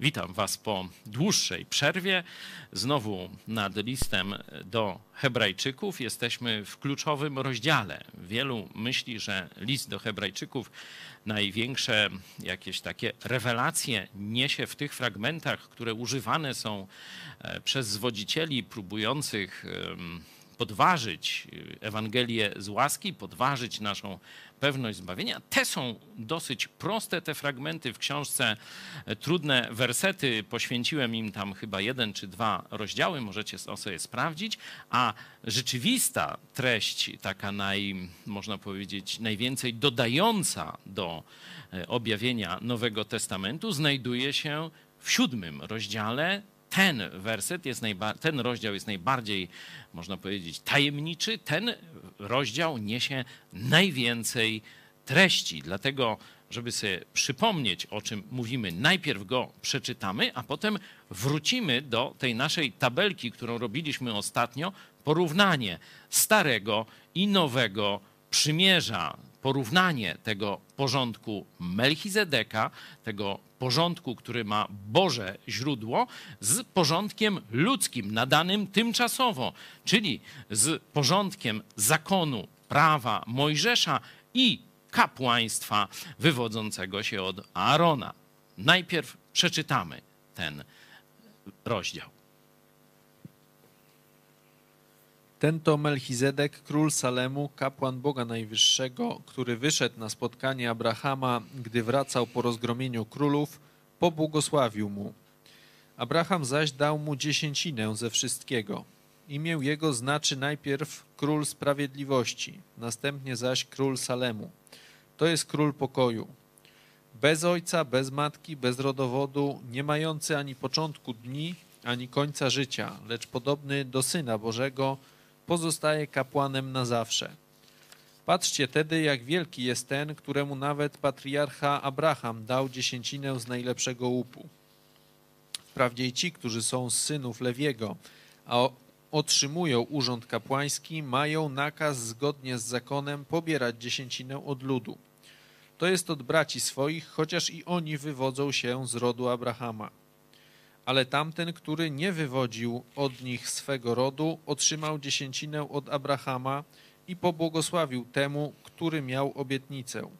Witam Was po dłuższej przerwie. Znowu nad listem do Hebrajczyków. Jesteśmy w kluczowym rozdziale. Wielu myśli, że list do Hebrajczyków największe jakieś takie rewelacje niesie w tych fragmentach, które używane są e, przez zwodzicieli próbujących podważyć Ewangelię z łaski, podważyć naszą pewność zbawienia. Te są dosyć proste, te fragmenty w książce, e, trudne wersety. Poświęciłem im tam chyba jeden czy dwa rozdziały, możecie sobie sprawdzić. A rzeczywista treść, taka naj, można powiedzieć, najwięcej dodająca do e, objawienia Nowego Testamentu, znajduje się w siódmym rozdziale ten werset jest ten rozdział jest najbardziej, można powiedzieć, tajemniczy. Ten rozdział niesie najwięcej treści. Dlatego, żeby sobie przypomnieć, o czym mówimy, najpierw go przeczytamy, a potem wrócimy do tej naszej tabelki, którą robiliśmy ostatnio, porównanie starego i nowego przymierza, porównanie tego porządku Melchizedeka, tego porządku, który ma Boże źródło, z porządkiem ludzkim, nadanym tymczasowo, czyli z porządkiem zakonu, prawa Mojżesza i kapłaństwa wywodzącego się od Aarona. Najpierw przeczytamy ten rozdział. Ten to Melchizedek, król Salemu, kapłan Boga Najwyższego, który wyszedł na spotkanie Abrahama, gdy wracał po rozgromieniu królów, pobłogosławił mu. Abraham zaś dał mu dziesięcinę ze wszystkiego. Imię jego znaczy najpierw król sprawiedliwości, następnie zaś król Salemu. To jest król pokoju. Bez ojca, bez matki, bez rodowodu, nie mający ani początku dni, ani końca życia, lecz podobny do Syna Bożego, pozostaje kapłanem na zawsze. Patrzcie tedy, jak wielki jest ten, któremu nawet patriarcha Abraham dał dziesięcinę z najlepszego łupu. Wprawdzie i ci, którzy są z synów Lewiego, a otrzymują urząd kapłański, mają nakaz zgodnie z zakonem pobierać dziesięcinę od ludu. To jest od braci swoich, chociaż i oni wywodzą się z rodu Abrahama ale tamten, który nie wywodził od nich swego rodu, otrzymał dziesięcinę od Abrahama i pobłogosławił temu, który miał obietnicę.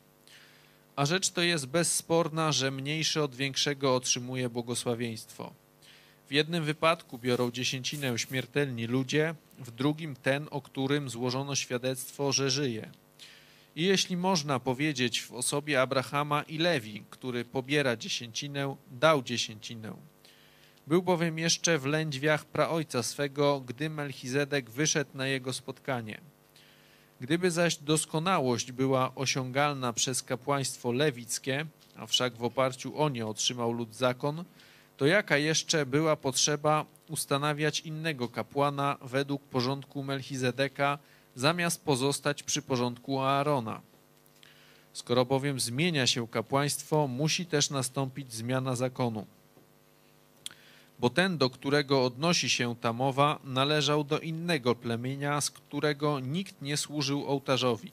A rzecz to jest bezsporna, że mniejszy od większego otrzymuje błogosławieństwo. W jednym wypadku biorą dziesięcinę śmiertelni ludzie, w drugim ten, o którym złożono świadectwo, że żyje. I jeśli można powiedzieć w osobie Abrahama i Lewi, który pobiera dziesięcinę, dał dziesięcinę. Był bowiem jeszcze w lędźwiach praojca swego, gdy Melchizedek wyszedł na jego spotkanie. Gdyby zaś doskonałość była osiągalna przez kapłaństwo lewickie, a wszak w oparciu o nie otrzymał lud zakon, to jaka jeszcze była potrzeba ustanawiać innego kapłana według porządku Melchizedeka, zamiast pozostać przy porządku Aarona? Skoro bowiem zmienia się kapłaństwo, musi też nastąpić zmiana zakonu bo ten, do którego odnosi się ta mowa, należał do innego plemienia, z którego nikt nie służył ołtarzowi.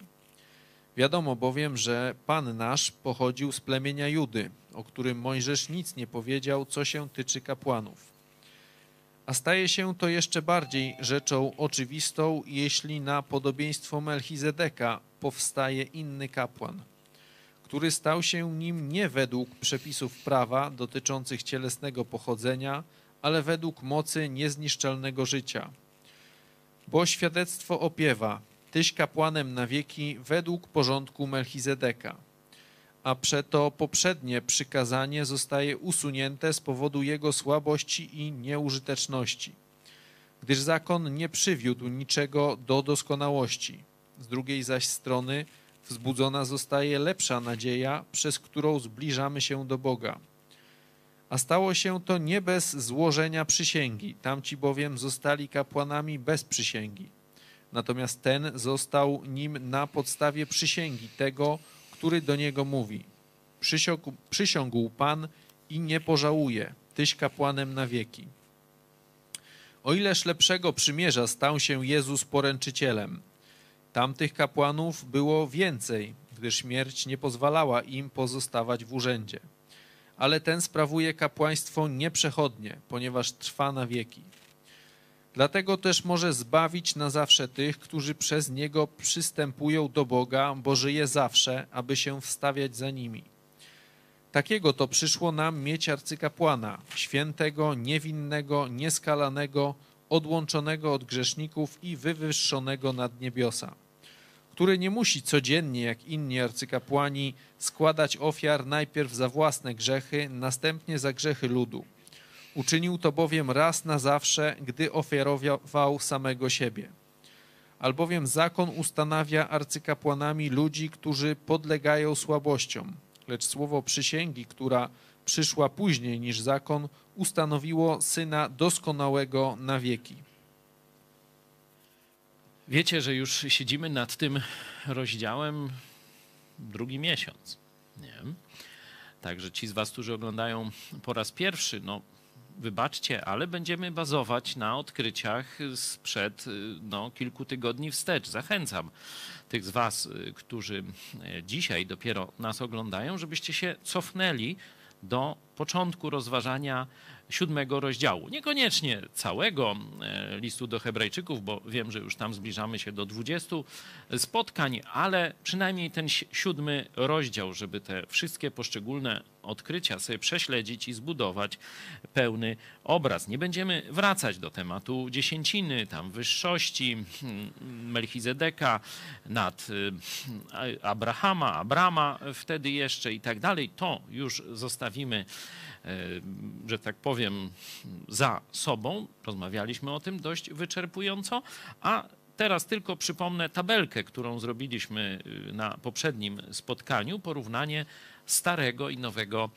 Wiadomo bowiem, że Pan nasz pochodził z plemienia Judy, o którym Mojżesz nic nie powiedział, co się tyczy kapłanów. A staje się to jeszcze bardziej rzeczą oczywistą, jeśli na podobieństwo Melchizedeka powstaje inny kapłan, który stał się nim nie według przepisów prawa dotyczących cielesnego pochodzenia, ale według mocy niezniszczalnego życia. Bo świadectwo opiewa, tyś kapłanem na wieki według porządku Melchizedeka. A przeto poprzednie przykazanie zostaje usunięte z powodu jego słabości i nieużyteczności, gdyż zakon nie przywiódł niczego do doskonałości. Z drugiej zaś strony wzbudzona zostaje lepsza nadzieja, przez którą zbliżamy się do Boga a stało się to nie bez złożenia przysięgi. Tamci bowiem zostali kapłanami bez przysięgi. Natomiast ten został nim na podstawie przysięgi tego, który do niego mówi. Przysiągł, przysiągł Pan i nie pożałuje, tyś kapłanem na wieki. O ileż lepszego przymierza stał się Jezus poręczycielem. Tamtych kapłanów było więcej, gdyż śmierć nie pozwalała im pozostawać w urzędzie ale ten sprawuje kapłaństwo nieprzechodnie, ponieważ trwa na wieki. Dlatego też może zbawić na zawsze tych, którzy przez niego przystępują do Boga, bo żyje zawsze, aby się wstawiać za nimi. Takiego to przyszło nam mieć arcykapłana, świętego, niewinnego, nieskalanego, odłączonego od grzeszników i wywyższonego nad niebiosa, który nie musi codziennie, jak inni arcykapłani, składać ofiar najpierw za własne grzechy, następnie za grzechy ludu. Uczynił to bowiem raz na zawsze, gdy ofiarował samego siebie. Albowiem zakon ustanawia arcykapłanami ludzi, którzy podlegają słabościom, lecz słowo przysięgi, która przyszła później niż zakon, ustanowiło syna doskonałego na wieki. Wiecie, że już siedzimy nad tym rozdziałem drugi miesiąc. Nie? Także ci z Was, którzy oglądają po raz pierwszy, no wybaczcie, ale będziemy bazować na odkryciach sprzed no, kilku tygodni wstecz. Zachęcam tych z Was, którzy dzisiaj dopiero nas oglądają, żebyście się cofnęli do początku rozważania siódmego rozdziału. Niekoniecznie całego e, listu do Hebrajczyków, bo wiem, że już tam zbliżamy się do 20 spotkań, ale przynajmniej ten siódmy rozdział, żeby te wszystkie poszczególne odkrycia sobie prześledzić i zbudować pełny obraz. Nie będziemy wracać do tematu dziesięciny, tam wyższości hmm, Melchizedeka nad e, Abrahama, Abrama wtedy jeszcze i tak dalej. To już zostawimy że tak powiem, za sobą. Rozmawialiśmy o tym dość wyczerpująco, a teraz tylko przypomnę tabelkę, którą zrobiliśmy y, na poprzednim spotkaniu, porównanie starego i nowego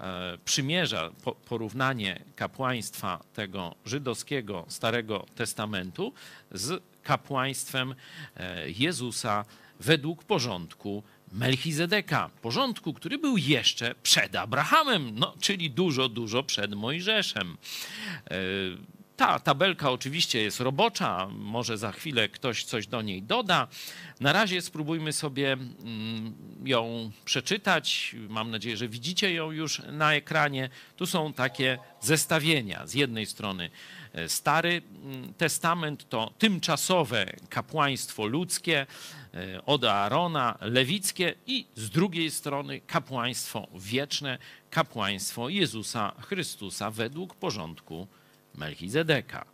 e, przymierza, porównanie kapłaństwa tego żydowskiego Starego Testamentu z kapłaństwem e, Jezusa według porządku Melchizedeka, porządku, który był jeszcze przed Abrahamem, no, czyli dużo, dużo przed Mojżeszem. E, ta tabelka oczywiście jest robocza, może za chwilę ktoś coś do niej doda. Na razie spróbujmy sobie mm, ją przeczytać. Mam nadzieję, że widzicie ją już na ekranie. Tu są takie zestawienia. Z jednej strony e, Stary mm, Testament to tymczasowe kapłaństwo ludzkie, E, od Aarona, lewickie i z drugiej strony kapłaństwo wieczne, kapłaństwo Jezusa Chrystusa według porządku Melchizedeka.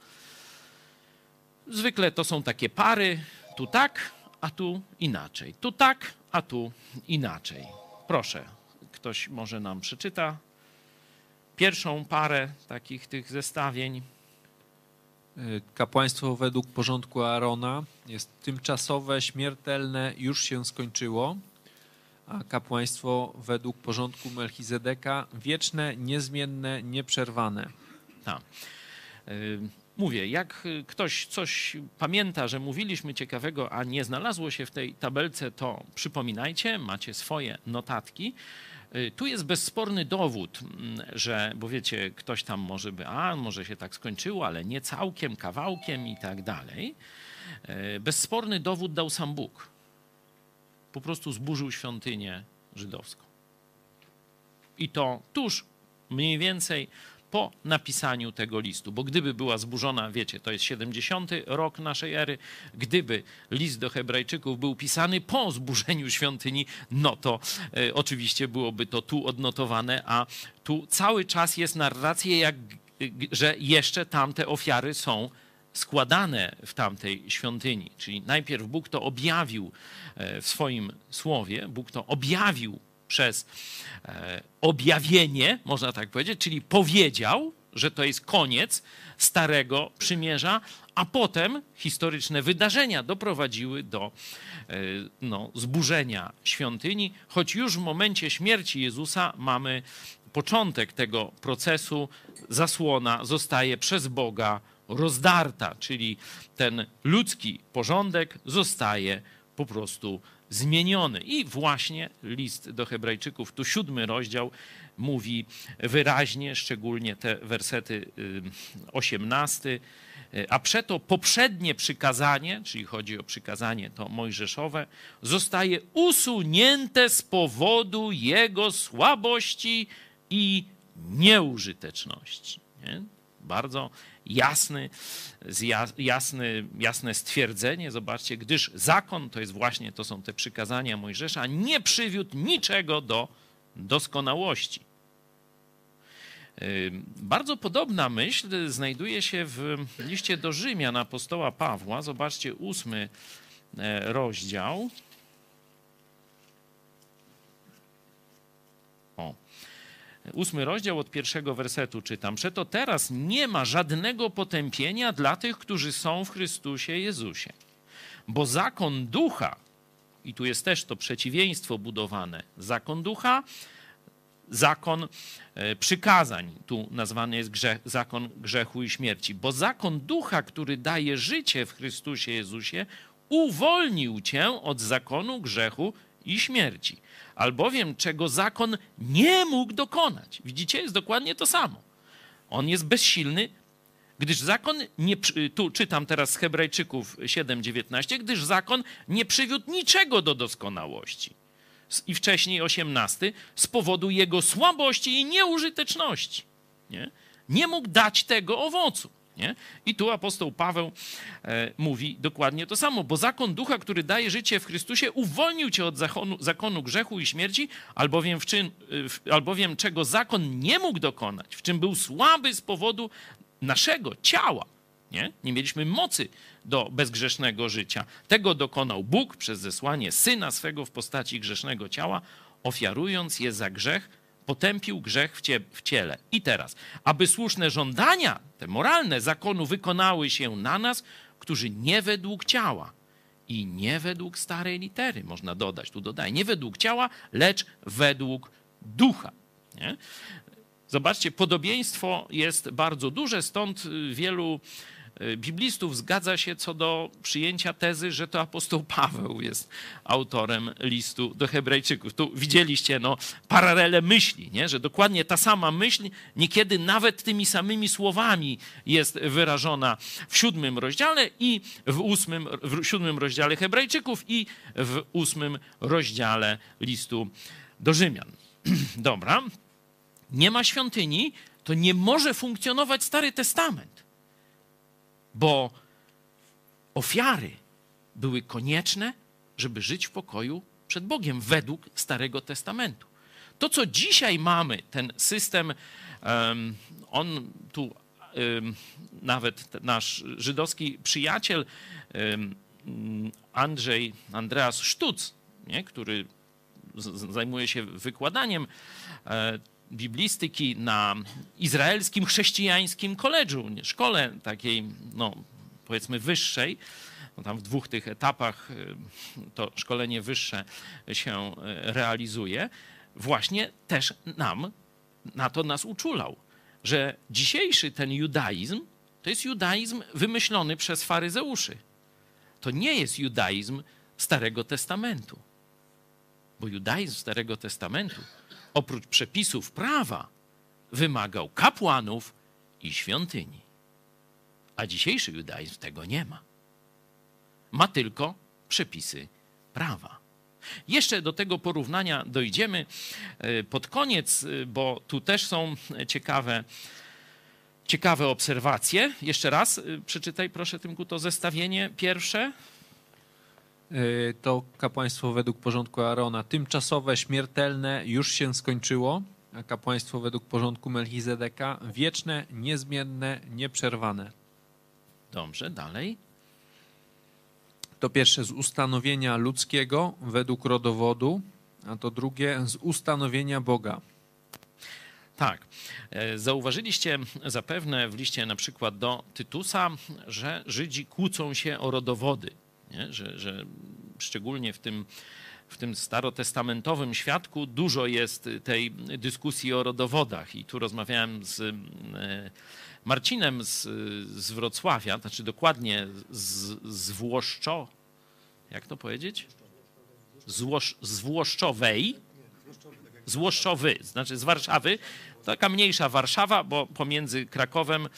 Zwykle to są takie pary, tu tak, a tu inaczej. Tu tak, a tu inaczej. Proszę, ktoś może nam przeczyta pierwszą parę takich tych zestawień. Kapłaństwo według porządku Aarona jest tymczasowe, śmiertelne, już się skończyło, a kapłaństwo według porządku Melchizedeka wieczne, niezmienne, nieprzerwane. Tak. Mówię, jak ktoś coś pamięta, że mówiliśmy ciekawego, a nie znalazło się w tej tabelce, to przypominajcie, macie swoje notatki. Y, tu jest bezsporny dowód, mm, że, bo wiecie, ktoś tam może by, a może się tak skończyło, ale nie całkiem, kawałkiem i tak dalej. Y, bezsporny dowód dał sam Bóg. Po prostu zburzył świątynię żydowską. I to tuż mniej więcej po napisaniu tego listu. Bo gdyby była zburzona, wiecie, to jest 70 rok naszej ery, gdyby list do Hebrajczyków był pisany po zburzeniu świątyni, no to e, oczywiście byłoby to tu odnotowane, a tu cały czas jest narracja, jak, że jeszcze tamte ofiary są składane w tamtej świątyni. Czyli najpierw Bóg to objawił e, w swoim słowie, Bóg to objawił przez e, objawienie, można tak powiedzieć, czyli powiedział, że to jest koniec Starego Przymierza, a potem historyczne wydarzenia doprowadziły do e, no, zburzenia świątyni, choć już w momencie śmierci Jezusa mamy początek tego procesu, zasłona zostaje przez Boga rozdarta, czyli ten ludzki porządek zostaje po prostu zmieniony. I właśnie list do Hebrajczyków, tu siódmy rozdział, mówi wyraźnie, szczególnie te wersety 18. Y, y, a przeto poprzednie przykazanie, czyli chodzi o przykazanie to mojżeszowe, zostaje usunięte z powodu jego słabości i nieużyteczności. Nie? Bardzo jasny, jasny, jasne stwierdzenie. Zobaczcie, gdyż zakon to jest właśnie, to są te przykazania Mojżesza, nie przywiódł niczego do doskonałości. Bardzo podobna myśl znajduje się w liście do Rzymian apostoła Pawła. Zobaczcie, ósmy e, rozdział. O. Ósmy rozdział od pierwszego wersetu czytam. Przeto teraz nie ma żadnego potępienia dla tych, którzy są w Chrystusie Jezusie. Bo zakon ducha, i tu jest też to przeciwieństwo budowane, zakon ducha zakon e, przykazań. Tu nazwany jest grzech, zakon grzechu i śmierci. Bo zakon ducha, który daje życie w Chrystusie Jezusie, uwolnił cię od zakonu grzechu i śmierci. Albowiem czego zakon nie mógł dokonać. Widzicie, jest dokładnie to samo. On jest bezsilny, gdyż zakon nie, tu czytam teraz z Hebrajczyków 7:19, gdyż zakon nie przywiódł niczego do doskonałości i wcześniej 18 z powodu jego słabości i nieużyteczności. Nie, nie mógł dać tego owocu. Nie? I tu apostoł Paweł e, mówi dokładnie to samo, bo zakon ducha, który daje życie w Chrystusie, uwolnił cię od zakonu, zakonu grzechu i śmierci, albowiem, w czym, w, albowiem czego zakon nie mógł dokonać, w czym był słaby z powodu naszego ciała. Nie, nie mieliśmy mocy do bezgrzesznego życia. Tego dokonał Bóg przez zesłanie syna swego w postaci grzesznego ciała, ofiarując je za grzech, potępił grzech w, cie, w ciele. I teraz, aby słuszne żądania, te moralne zakonu wykonały się na nas, którzy nie według ciała i nie według starej litery, można dodać, tu dodaję, nie według ciała, lecz według ducha. Nie? Zobaczcie, podobieństwo jest bardzo duże, stąd wielu Y, biblistów zgadza się co do przyjęcia tezy, że to apostoł Paweł jest autorem listu do Hebrajczyków. Tu widzieliście no, paralele myśli, nie? że dokładnie ta sama myśl niekiedy nawet tymi samymi słowami jest wyrażona w siódmym rozdziale i w, ósmym, w siódmym rozdziale Hebrajczyków i w ósmym rozdziale listu do Rzymian. Dobra. Nie ma świątyni, to nie może funkcjonować Stary Testament bo ofiary były konieczne, żeby żyć w pokoju przed Bogiem według Starego Testamentu. To, co dzisiaj mamy, ten system, on tu nawet nasz żydowski przyjaciel Andrzej, Andreas Sztuc, nie, który zajmuje się wykładaniem e, biblistyki na izraelskim chrześcijańskim koledżu, szkole takiej, no powiedzmy wyższej. No tam w dwóch tych etapach y, to szkolenie wyższe się y, realizuje. Właśnie też nam na to nas uczulał, że dzisiejszy ten judaizm to jest judaizm wymyślony przez faryzeuszy. To nie jest judaizm Starego Testamentu. Bo judaizm Starego Testamentu oprócz przepisów prawa, wymagał kapłanów i świątyni. A dzisiejszy judaizm tego nie ma. Ma tylko przepisy prawa. Jeszcze do tego porównania dojdziemy e, pod koniec, e, bo tu też są ciekawe, ciekawe obserwacje. Jeszcze raz e, przeczytaj proszę Tymku to zestawienie pierwsze. Y, to kapłaństwo według porządku Arona tymczasowe, śmiertelne, już się skończyło, a kapłaństwo według porządku Melchizedeka wieczne, niezmienne, nieprzerwane. Dobrze, dalej. To pierwsze z ustanowienia ludzkiego według rodowodu, a to drugie z ustanowienia Boga. Tak. E, zauważyliście zapewne w liście na przykład do Tytusa, że Żydzi kłócą się o rodowody nie? Że, że szczególnie w tym, w tym starotestamentowym świadku dużo jest tej dyskusji o rodowodach. I tu rozmawiałem z e, Marcinem z, z Wrocławia, znaczy dokładnie z, z Włoszczo, jak to powiedzieć? Złosz, z Włoszczowej, z Włoszczowy, znaczy z Warszawy, taka mniejsza Warszawa, bo pomiędzy Krakowem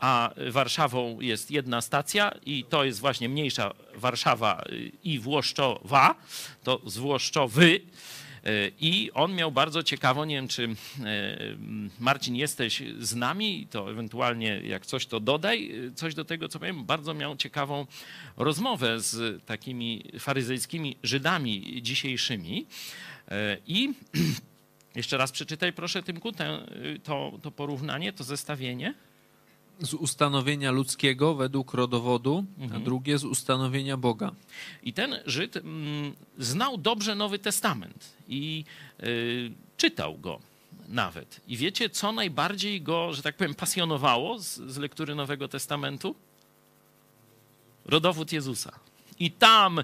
a Warszawą jest jedna stacja i to jest właśnie mniejsza Warszawa i Włoszczowa, to z Włoszczowy. I on miał bardzo ciekawą, nie wiem czy Marcin jesteś z nami, to ewentualnie jak coś to dodaj, coś do tego co powiem, bardzo miał ciekawą rozmowę z takimi faryzejskimi Żydami dzisiejszymi. I jeszcze raz przeczytaj proszę Tymku to, to porównanie, to zestawienie z ustanowienia ludzkiego według rodowodu, mhm. a drugie z ustanowienia Boga. I ten Żyd mm, znał dobrze Nowy Testament i y, czytał go nawet. I wiecie, co najbardziej go, że tak powiem, pasjonowało z, z lektury Nowego Testamentu? Rodowód Jezusa. I tam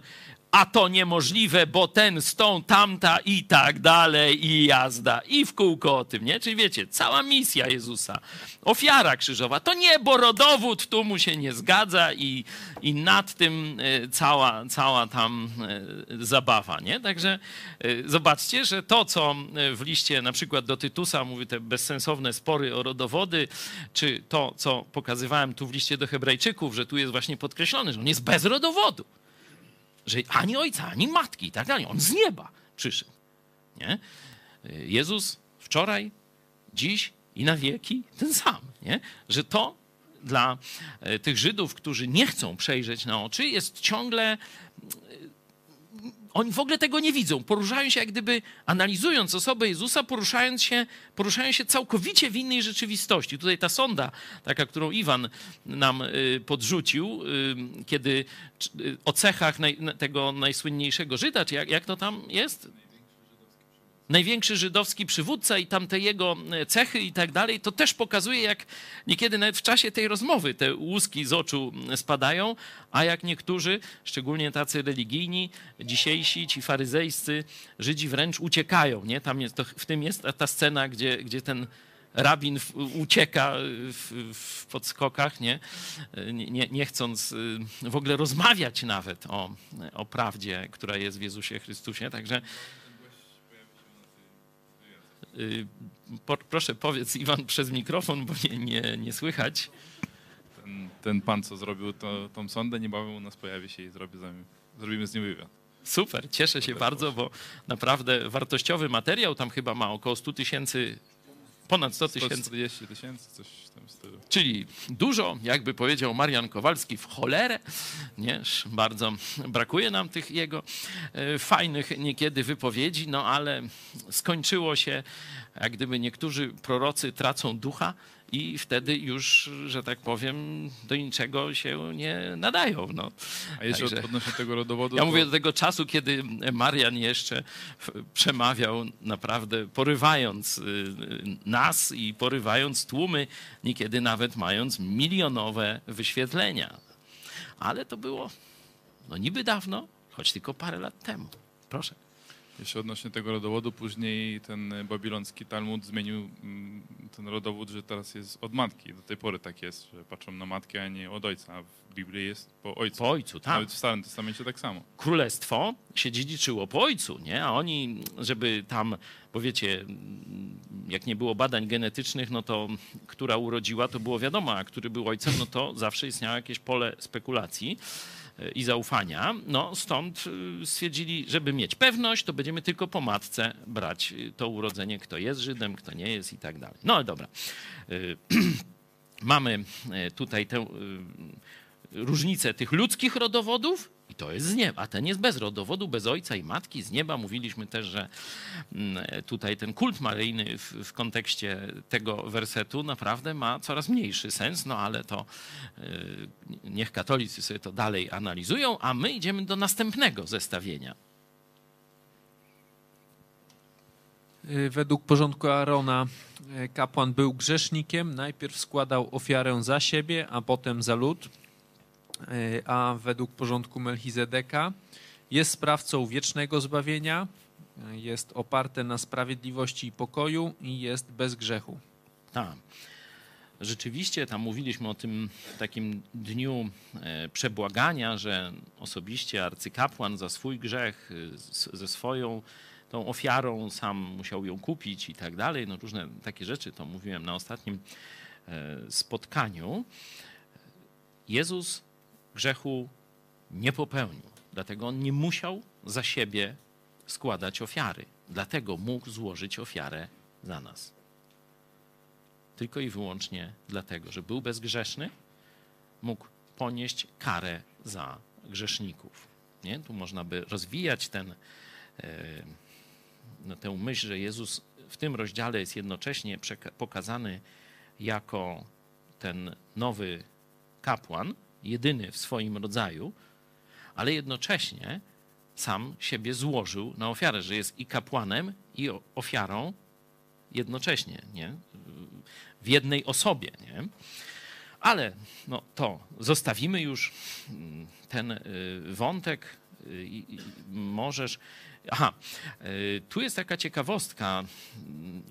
a to niemożliwe, bo ten stąd, tamta i tak dalej, i jazda, i w kółko o tym, nie? Czyli wiecie, cała misja Jezusa, ofiara krzyżowa, to nie, bo rodowód tu mu się nie zgadza i, i nad tym e, cała, cała tam e, zabawa, nie? Także e, zobaczcie, że to, co w liście na przykład do Tytusa mówi te bezsensowne spory o rodowody, czy to, co pokazywałem tu w liście do Hebrajczyków, że tu jest właśnie podkreślone, że on jest bez rodowodu że ani ojca, ani matki i tak dalej. On z nieba przyszedł. Nie? Jezus wczoraj, dziś i na wieki ten sam. Nie? Że to dla e, tych Żydów, którzy nie chcą przejrzeć na oczy, jest ciągle oni w ogóle tego nie widzą. Poruszają się jak gdyby, analizując osobę Jezusa, poruszając się, poruszają się całkowicie w innej rzeczywistości. Tutaj ta sonda, taka, którą Iwan nam y, podrzucił, y, kiedy y, o cechach tego najsłynniejszego Żyda, czy jak, jak to tam jest? Największy żydowski przywódca i tamte jego e, cechy i tak dalej, to też pokazuje, jak niekiedy nawet w czasie tej rozmowy te łuski z oczu spadają, a jak niektórzy, szczególnie tacy religijni, dzisiejsi, ci faryzejscy Żydzi wręcz uciekają. Nie? Tam jest, to, w tym jest ta scena, gdzie, gdzie ten rabin ucieka w, w podskokach, nie? Nie, nie chcąc w ogóle rozmawiać nawet o, o prawdzie, która jest w Jezusie Chrystusie. Także Y, proszę powiedz Iwan przez mikrofon, bo nie, nie, nie słychać. Ten, ten, pan, co zrobił to, tą sondę, niebawem u nas pojawi się i zrobi, zrobimy z nim wywiad. Super, cieszę się bardzo, bo naprawdę wartościowy materiał, tam chyba ma około 100 tysięcy ponad 100 tysięcy. 140 tysięcy, coś w tym stylu. Czyli dużo, jakby powiedział Marian Kowalski, w cholerę. Nie? Bardzo brakuje nam tych jego e, fajnych niekiedy wypowiedzi, no ale skończyło się, jak gdyby niektórzy prorocy tracą ducha, i wtedy już, że tak powiem, do niczego się nie nadają. No. A jeszcze Także, odnośnie tego rodowodu... Ja mówię do tego czasu, kiedy Marian jeszcze przemawiał naprawdę porywając y, nas i porywając tłumy, niekiedy nawet mając milionowe wyświetlenia. Ale to było no niby dawno, choć tylko parę lat temu. Proszę. Jeszcze odnośnie tego rodowodu, później ten babiloński Talmud zmienił mm, ten rodowód, że teraz jest od matki. Do tej pory tak jest, że patrzą na matkę, a nie od ojca. A w Biblii jest po ojcu. Po ojcu, tak. Nawet w Starym Testamencie tak samo. Królestwo się dziedziczyło po ojcu, nie? A oni, żeby tam, bo wiecie, jak nie było badań genetycznych, no to która urodziła, to było wiadomo, a który był ojcem, no to zawsze istniało jakieś pole spekulacji i zaufania. No stąd y, stwierdzili, żeby mieć pewność, to będziemy tylko po matce brać y, to urodzenie, kto jest Żydem, kto nie jest i tak dalej. No dobra. Mamy tutaj tę różnicę tych ludzkich rodowodów i to jest z nieba, ten jest bez rodowodu, bez ojca i matki, z nieba. Mówiliśmy też, że mm, tutaj ten kult maryjny w, w kontekście tego wersetu naprawdę ma coraz mniejszy sens, no ale to y, niech katolicy sobie to dalej analizują, a my idziemy do następnego zestawienia. Y, według porządku Arona y, kapłan był grzesznikiem, najpierw składał ofiarę za siebie, a potem za lud. E, a według porządku Melchizedeka jest sprawcą wiecznego zbawienia, e, jest oparte na sprawiedliwości i pokoju i jest bez grzechu. Tak. Rzeczywiście tam mówiliśmy o tym takim dniu e, przebłagania, że osobiście arcykapłan za swój grzech, ze swoją tą ofiarą sam musiał ją kupić i tak dalej. No różne takie rzeczy, to mówiłem na ostatnim spotkaniu. Jezus grzechu nie popełnił. Dlatego on nie musiał za siebie składać ofiary. Dlatego mógł złożyć ofiarę za nas. Tylko i wyłącznie dlatego, że był bezgrzeszny, mógł ponieść karę za grzeszników. Nie? Tu można by rozwijać ten, e, no, tę myśl, że Jezus w tym rozdziale jest jednocześnie pokazany jako ten nowy kapłan, jedyny w swoim rodzaju, ale jednocześnie sam siebie złożył na ofiarę, że jest i kapłanem, i ofiarą jednocześnie, nie? w jednej osobie. Nie? Ale no, to zostawimy już mm, ten y, wątek. Y, możesz. Aha, y, tu jest taka ciekawostka.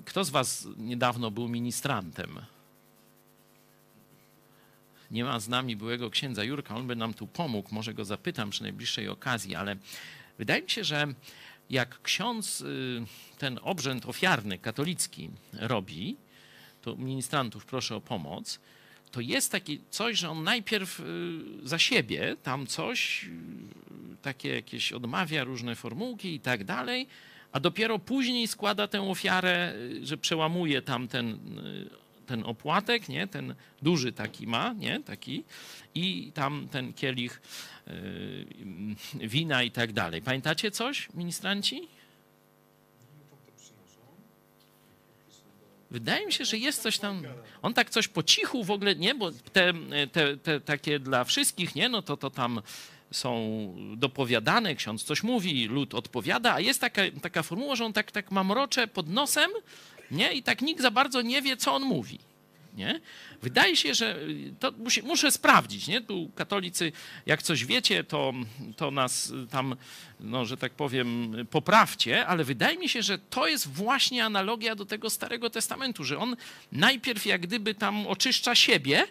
Kto z Was niedawno był ministrantem? Nie ma z nami byłego księdza Jurka, on by nam tu pomógł, może go zapytam przy najbliższej okazji, ale wydaje mi się, że jak ksiądz ten obrzęd ofiarny katolicki robi, to ministrantów proszę o pomoc, to jest takie coś, że on najpierw y, za siebie tam coś, y, takie jakieś odmawia różne formułki i tak dalej, a dopiero później składa tę ofiarę, y, że przełamuje tam ten, ten opłatek, nie? ten duży taki ma, nie? taki i tam ten kielich wina i tak dalej. Pamiętacie coś, ministranci? Wydaje mi się, że jest coś tam. On tak coś po cichu w ogóle, nie? Bo te, te, te takie dla wszystkich, nie? No to, to tam są dopowiadane, ksiądz coś mówi, lud odpowiada, a jest taka, taka formuła, że on tak, tak mamrocze pod nosem, nie? I tak nikt za bardzo nie wie, co on mówi. Nie? Wydaje się, że y, to musi, muszę sprawdzić. Nie? Tu katolicy, jak coś wiecie, to, to nas tam, no, że tak powiem, poprawcie, ale wydaje mi się, że to jest właśnie analogia do tego Starego Testamentu, że on najpierw jak gdyby tam oczyszcza siebie,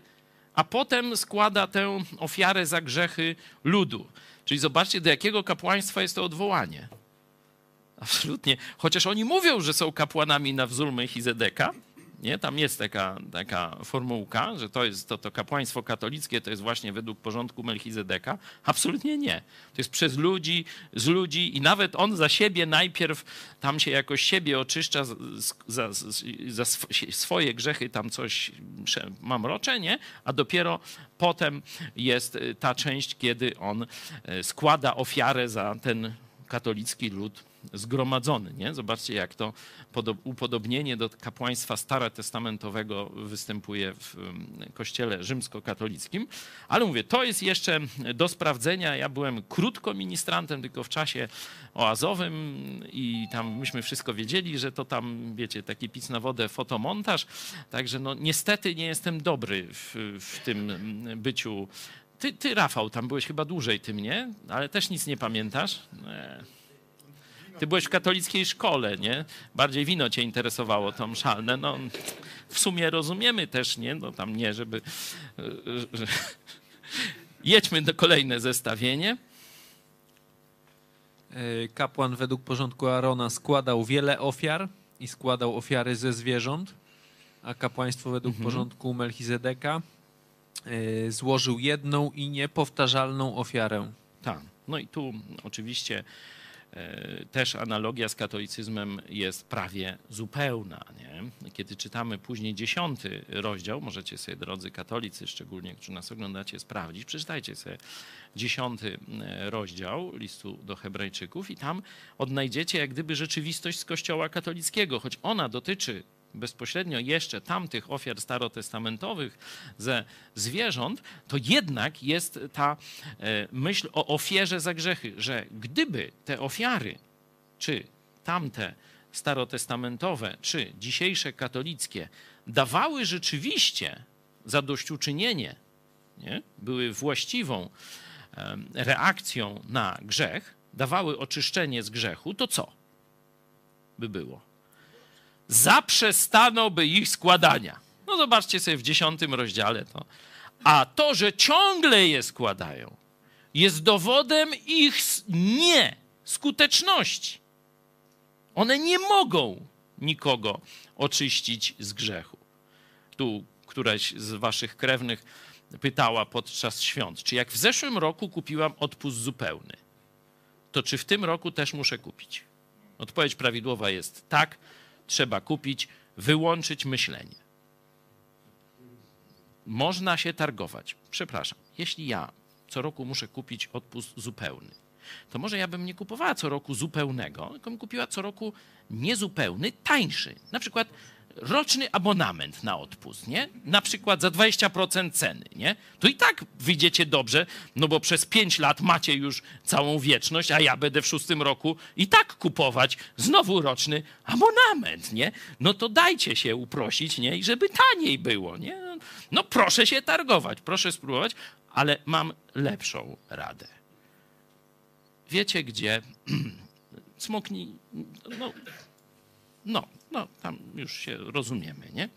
a potem składa tę ofiarę za grzechy ludu. Czyli zobaczcie, do jakiego kapłaństwa jest to odwołanie. Absolutnie. Chociaż oni mówią, że są kapłanami na wzór Melchizedeka, nie? Tam jest taka, taka formułka, że to jest to, to kapłaństwo katolickie, to jest właśnie według porządku Melchizedeka. Absolutnie nie. To jest przez ludzi, z ludzi i nawet on za siebie najpierw tam się jakoś siebie oczyszcza, za, za, swoje grzechy tam coś mamrocze, nie? A dopiero potem jest ta część, kiedy on e, składa ofiarę za ten katolicki lud zgromadzony. Nie? Zobaczcie, jak to upodobnienie do kapłaństwa starotestamentowego występuje w kościele rzymskokatolickim. Ale mówię, to jest jeszcze do sprawdzenia. Ja byłem krótko ministrantem, tylko w czasie oazowym i tam myśmy wszystko wiedzieli, że to tam, wiecie, taki pic na wodę, fotomontaż. Także no niestety nie jestem dobry w, w tym byciu ty, ty, Rafał, tam byłeś chyba dłużej, ty mnie, ale też nic nie pamiętasz. Ty byłeś w katolickiej szkole, nie? Bardziej wino cię interesowało, to mszalne. No, w sumie rozumiemy też, nie? No tam nie, żeby... Jedźmy do kolejne zestawienie. E, kapłan według porządku Arona składał wiele ofiar i składał ofiary ze zwierząt, a kapłaństwo według mhm. porządku Melchizedeka e, złożył jedną i niepowtarzalną ofiarę. Tak. No i tu oczywiście E, też analogia z katolicyzmem jest prawie zupełna. Nie? Kiedy czytamy później dziesiąty rozdział, możecie sobie, drodzy katolicy, szczególnie, którzy nas oglądacie, sprawdzić, przeczytajcie sobie dziesiąty e, rozdział listu do Hebrajczyków i tam odnajdziecie jak gdyby rzeczywistość z Kościoła katolickiego, choć ona dotyczy bezpośrednio jeszcze tamtych ofiar starotestamentowych ze zwierząt, to jednak jest ta e, myśl o ofierze za grzechy, że gdyby te ofiary, czy tamte starotestamentowe, czy dzisiejsze katolickie, dawały rzeczywiście zadośćuczynienie, nie? były właściwą reakcją na grzech, dawały oczyszczenie z grzechu, to co by było? Zaprzestanąłby ich składania. No zobaczcie sobie w dziesiątym rozdziale to. A to, że ciągle je składają, jest dowodem ich nie skuteczności. One nie mogą nikogo oczyścić z grzechu. Tu któraś z waszych krewnych pytała podczas świąt, czy jak w zeszłym roku kupiłam odpust zupełny, to czy w tym roku też muszę kupić? Odpowiedź prawidłowa jest tak, trzeba kupić, wyłączyć myślenie. Można się targować. Przepraszam, jeśli ja co roku muszę kupić odpust zupełny, to może ja bym nie kupowała co roku zupełnego, tylko bym kupiła co roku niezupełny, tańszy. Na przykład roczny abonament na odpust, nie? Na przykład za 20% ceny, nie? To i tak wyjdziecie dobrze, no bo przez 5 lat macie już całą wieczność, a ja będę w szóstym roku i tak kupować znowu roczny abonament, nie? No to dajcie się uprosić, nie? I żeby taniej było, nie? No proszę się targować, proszę spróbować, ale mam lepszą radę. Wiecie gdzie? Smoknij, no, no, no, tam już się rozumiemy, nie?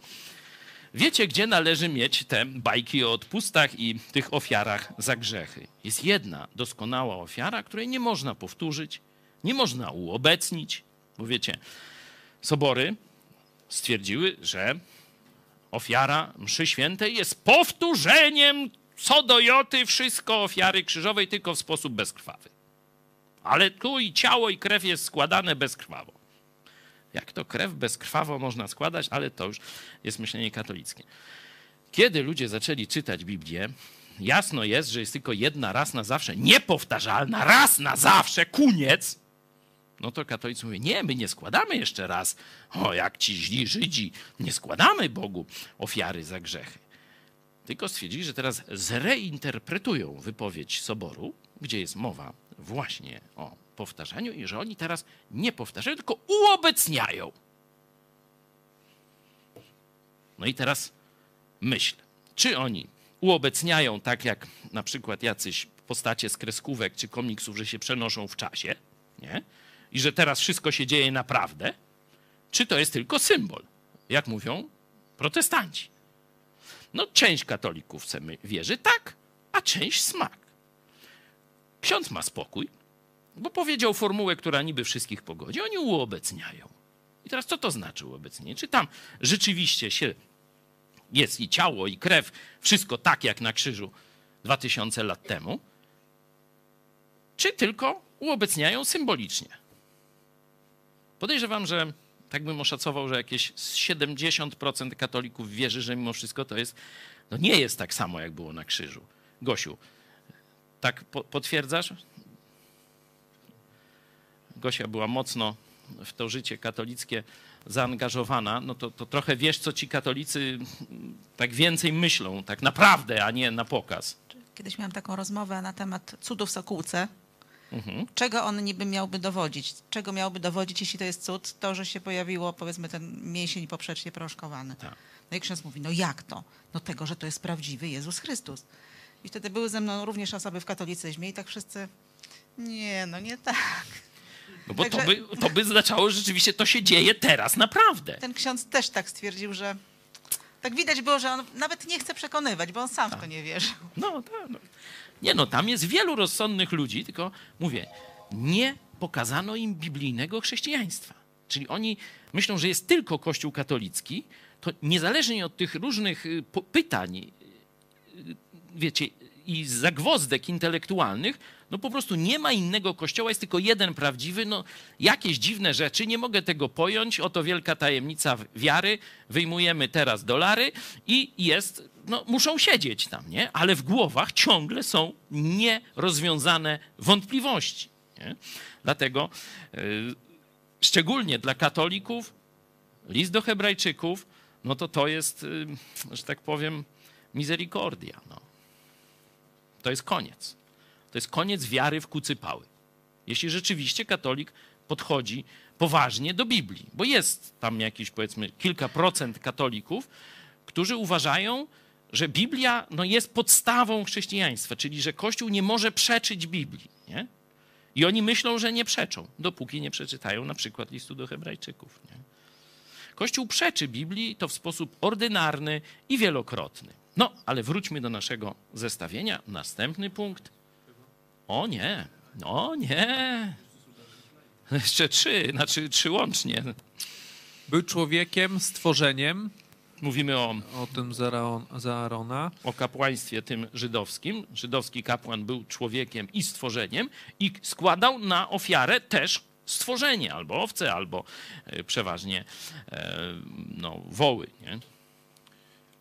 Wiecie, gdzie należy mieć te bajki o odpustach i tych ofiarach za grzechy? Jest jedna doskonała ofiara, której nie można powtórzyć, nie można uobecnić, bo wiecie, sobory stwierdziły, że ofiara mszy świętej jest powtórzeniem co do joty wszystko ofiary krzyżowej, tylko w sposób bezkrwawy. Ale tu i ciało, i krew jest składane bezkrwawo. Jak to krew bezkrwawo można składać, ale to już jest myślenie katolickie. Kiedy ludzie zaczęli czytać Biblię, jasno jest, że jest tylko jedna raz na zawsze, niepowtarzalna, raz na zawsze, koniec. No to katolicy mówią, nie, my nie składamy jeszcze raz, o jak ci źli Żydzi, nie składamy Bogu ofiary za grzechy. Tylko stwierdzili, że teraz zreinterpretują wypowiedź Soboru, gdzie jest mowa właśnie o powtarzaniu i że oni teraz nie powtarzają, tylko uobecniają. No i teraz myśl, czy oni uobecniają tak jak na przykład jacyś postacie z kreskówek czy komiksów, że się przenoszą w czasie, nie? I że teraz wszystko się dzieje naprawdę, czy to jest tylko symbol, jak mówią protestanci. No, część katolików wierzy tak, a część smak. Ksiądz ma spokój, bo powiedział formułę, która niby wszystkich pogodzi. Oni uobecniają. I teraz co to znaczy uobecnienie? Czy tam rzeczywiście się jest i ciało, i krew, wszystko tak jak na krzyżu 2000 lat temu? Czy tylko uobecniają symbolicznie? Podejrzewam, że tak bym oszacował, że jakieś 70% katolików wierzy, że mimo wszystko to jest, no nie jest tak samo, jak było na krzyżu. Gosiu, tak po, potwierdzasz? Gosia była mocno w to życie katolickie zaangażowana, no to, to trochę wiesz, co ci katolicy tak więcej myślą, tak naprawdę, a nie na pokaz. Kiedyś miałam taką rozmowę na temat cudów w Sokółce. Mhm. Czego on niby miałby dowodzić? Czego miałby dowodzić, jeśli to jest cud? To, że się pojawiło, powiedzmy, ten mięsień poprzecznie proszkowany. Tak. No i ksiądz mówi, no jak to? No tego, że to jest prawdziwy Jezus Chrystus. I wtedy były ze mną również osoby w katolicyzmie i tak wszyscy, nie, no nie tak. No bo Także... to, by, to by znaczało, że rzeczywiście to się dzieje teraz naprawdę. Ten ksiądz też tak stwierdził, że tak widać było, że on nawet nie chce przekonywać, bo on sam tak. w to nie wierzył. No, tak. No. Nie no, tam jest wielu rozsądnych ludzi, tylko mówię, nie pokazano im biblijnego chrześcijaństwa. Czyli oni myślą, że jest tylko Kościół katolicki, to niezależnie od tych różnych y, pytań, y, wiecie, i zagwozdek intelektualnych, no po prostu nie ma innego kościoła, jest tylko jeden prawdziwy, no jakieś dziwne rzeczy, nie mogę tego pojąć, oto wielka tajemnica wiary, wyjmujemy teraz dolary i jest, no muszą siedzieć tam, nie? Ale w głowach ciągle są nierozwiązane wątpliwości, nie? Dlatego yy, szczególnie dla katolików list do hebrajczyków, no to to jest, yy, że tak powiem, misericordia, no. To jest koniec. To jest koniec wiary w kucypały. Jeśli rzeczywiście katolik podchodzi poważnie do Biblii, bo jest tam jakieś powiedzmy kilka procent katolików, którzy uważają, że Biblia no, jest podstawą chrześcijaństwa, czyli że Kościół nie może przeczyć Biblii. Nie? I oni myślą, że nie przeczą, dopóki nie przeczytają na przykład listu do Hebrajczyków. Nie? Kościół przeczy Biblii to w sposób ordynarny i wielokrotny. No, ale wróćmy do naszego zestawienia. Następny punkt. O nie, o nie. Jeszcze trzy, znaczy trzy łącznie. Był człowiekiem, stworzeniem. Mówimy o, o tym za Arona. O kapłaństwie tym żydowskim. Żydowski kapłan był człowiekiem i stworzeniem i składał na ofiarę też stworzenie, albo owce, albo e, przeważnie e, no, woły. Nie?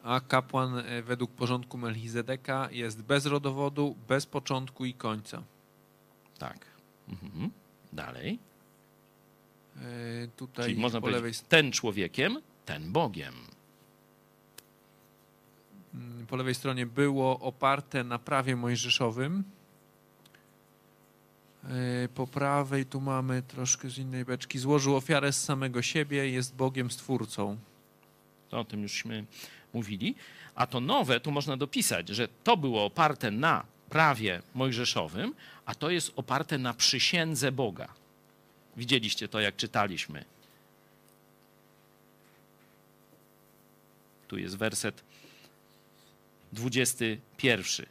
A kapłan e, według porządku Melchizedeka jest bez rodowodu, bez początku i końca. Tak. Mhm. Dalej. E, Tutaj Czyli można po lewej powiedzieć, ten człowiekiem, ten Bogiem. Mm, po lewej stronie było oparte na prawie mojżeszowym. E, Po prawej tu mamy troszkę z innej beczki. Złożył ofiarę z samego siebie, jest Bogiem Stwórcą. To o tym jużśmy mówili. A to nowe, tu można dopisać, że to było oparte na prawie mojżeszowym, a to jest oparte na przysiędze Boga. Widzieliście to, jak czytaliśmy. Tu jest werset 21.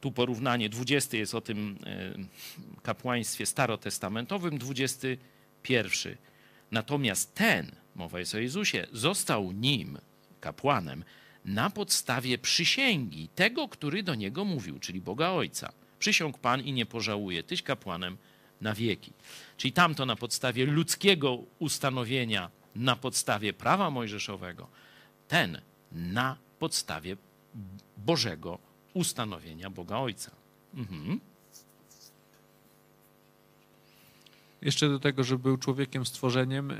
Tu porównanie 20 jest o tym e, kapłaństwie starotestamentowym, 21. Natomiast ten, mowa jest o Jezusie, został nim, kapłanem, na podstawie przysięgi tego, który do niego mówił, czyli Boga Ojca. Przysiągł Pan i nie pożałuje, tyś kapłanem na wieki. Czyli tamto na podstawie ludzkiego ustanowienia, na podstawie prawa mojżeszowego, ten na podstawie Bożego ustanowienia Boga Ojca. Mhm. Jeszcze do tego, że był człowiekiem stworzeniem, e,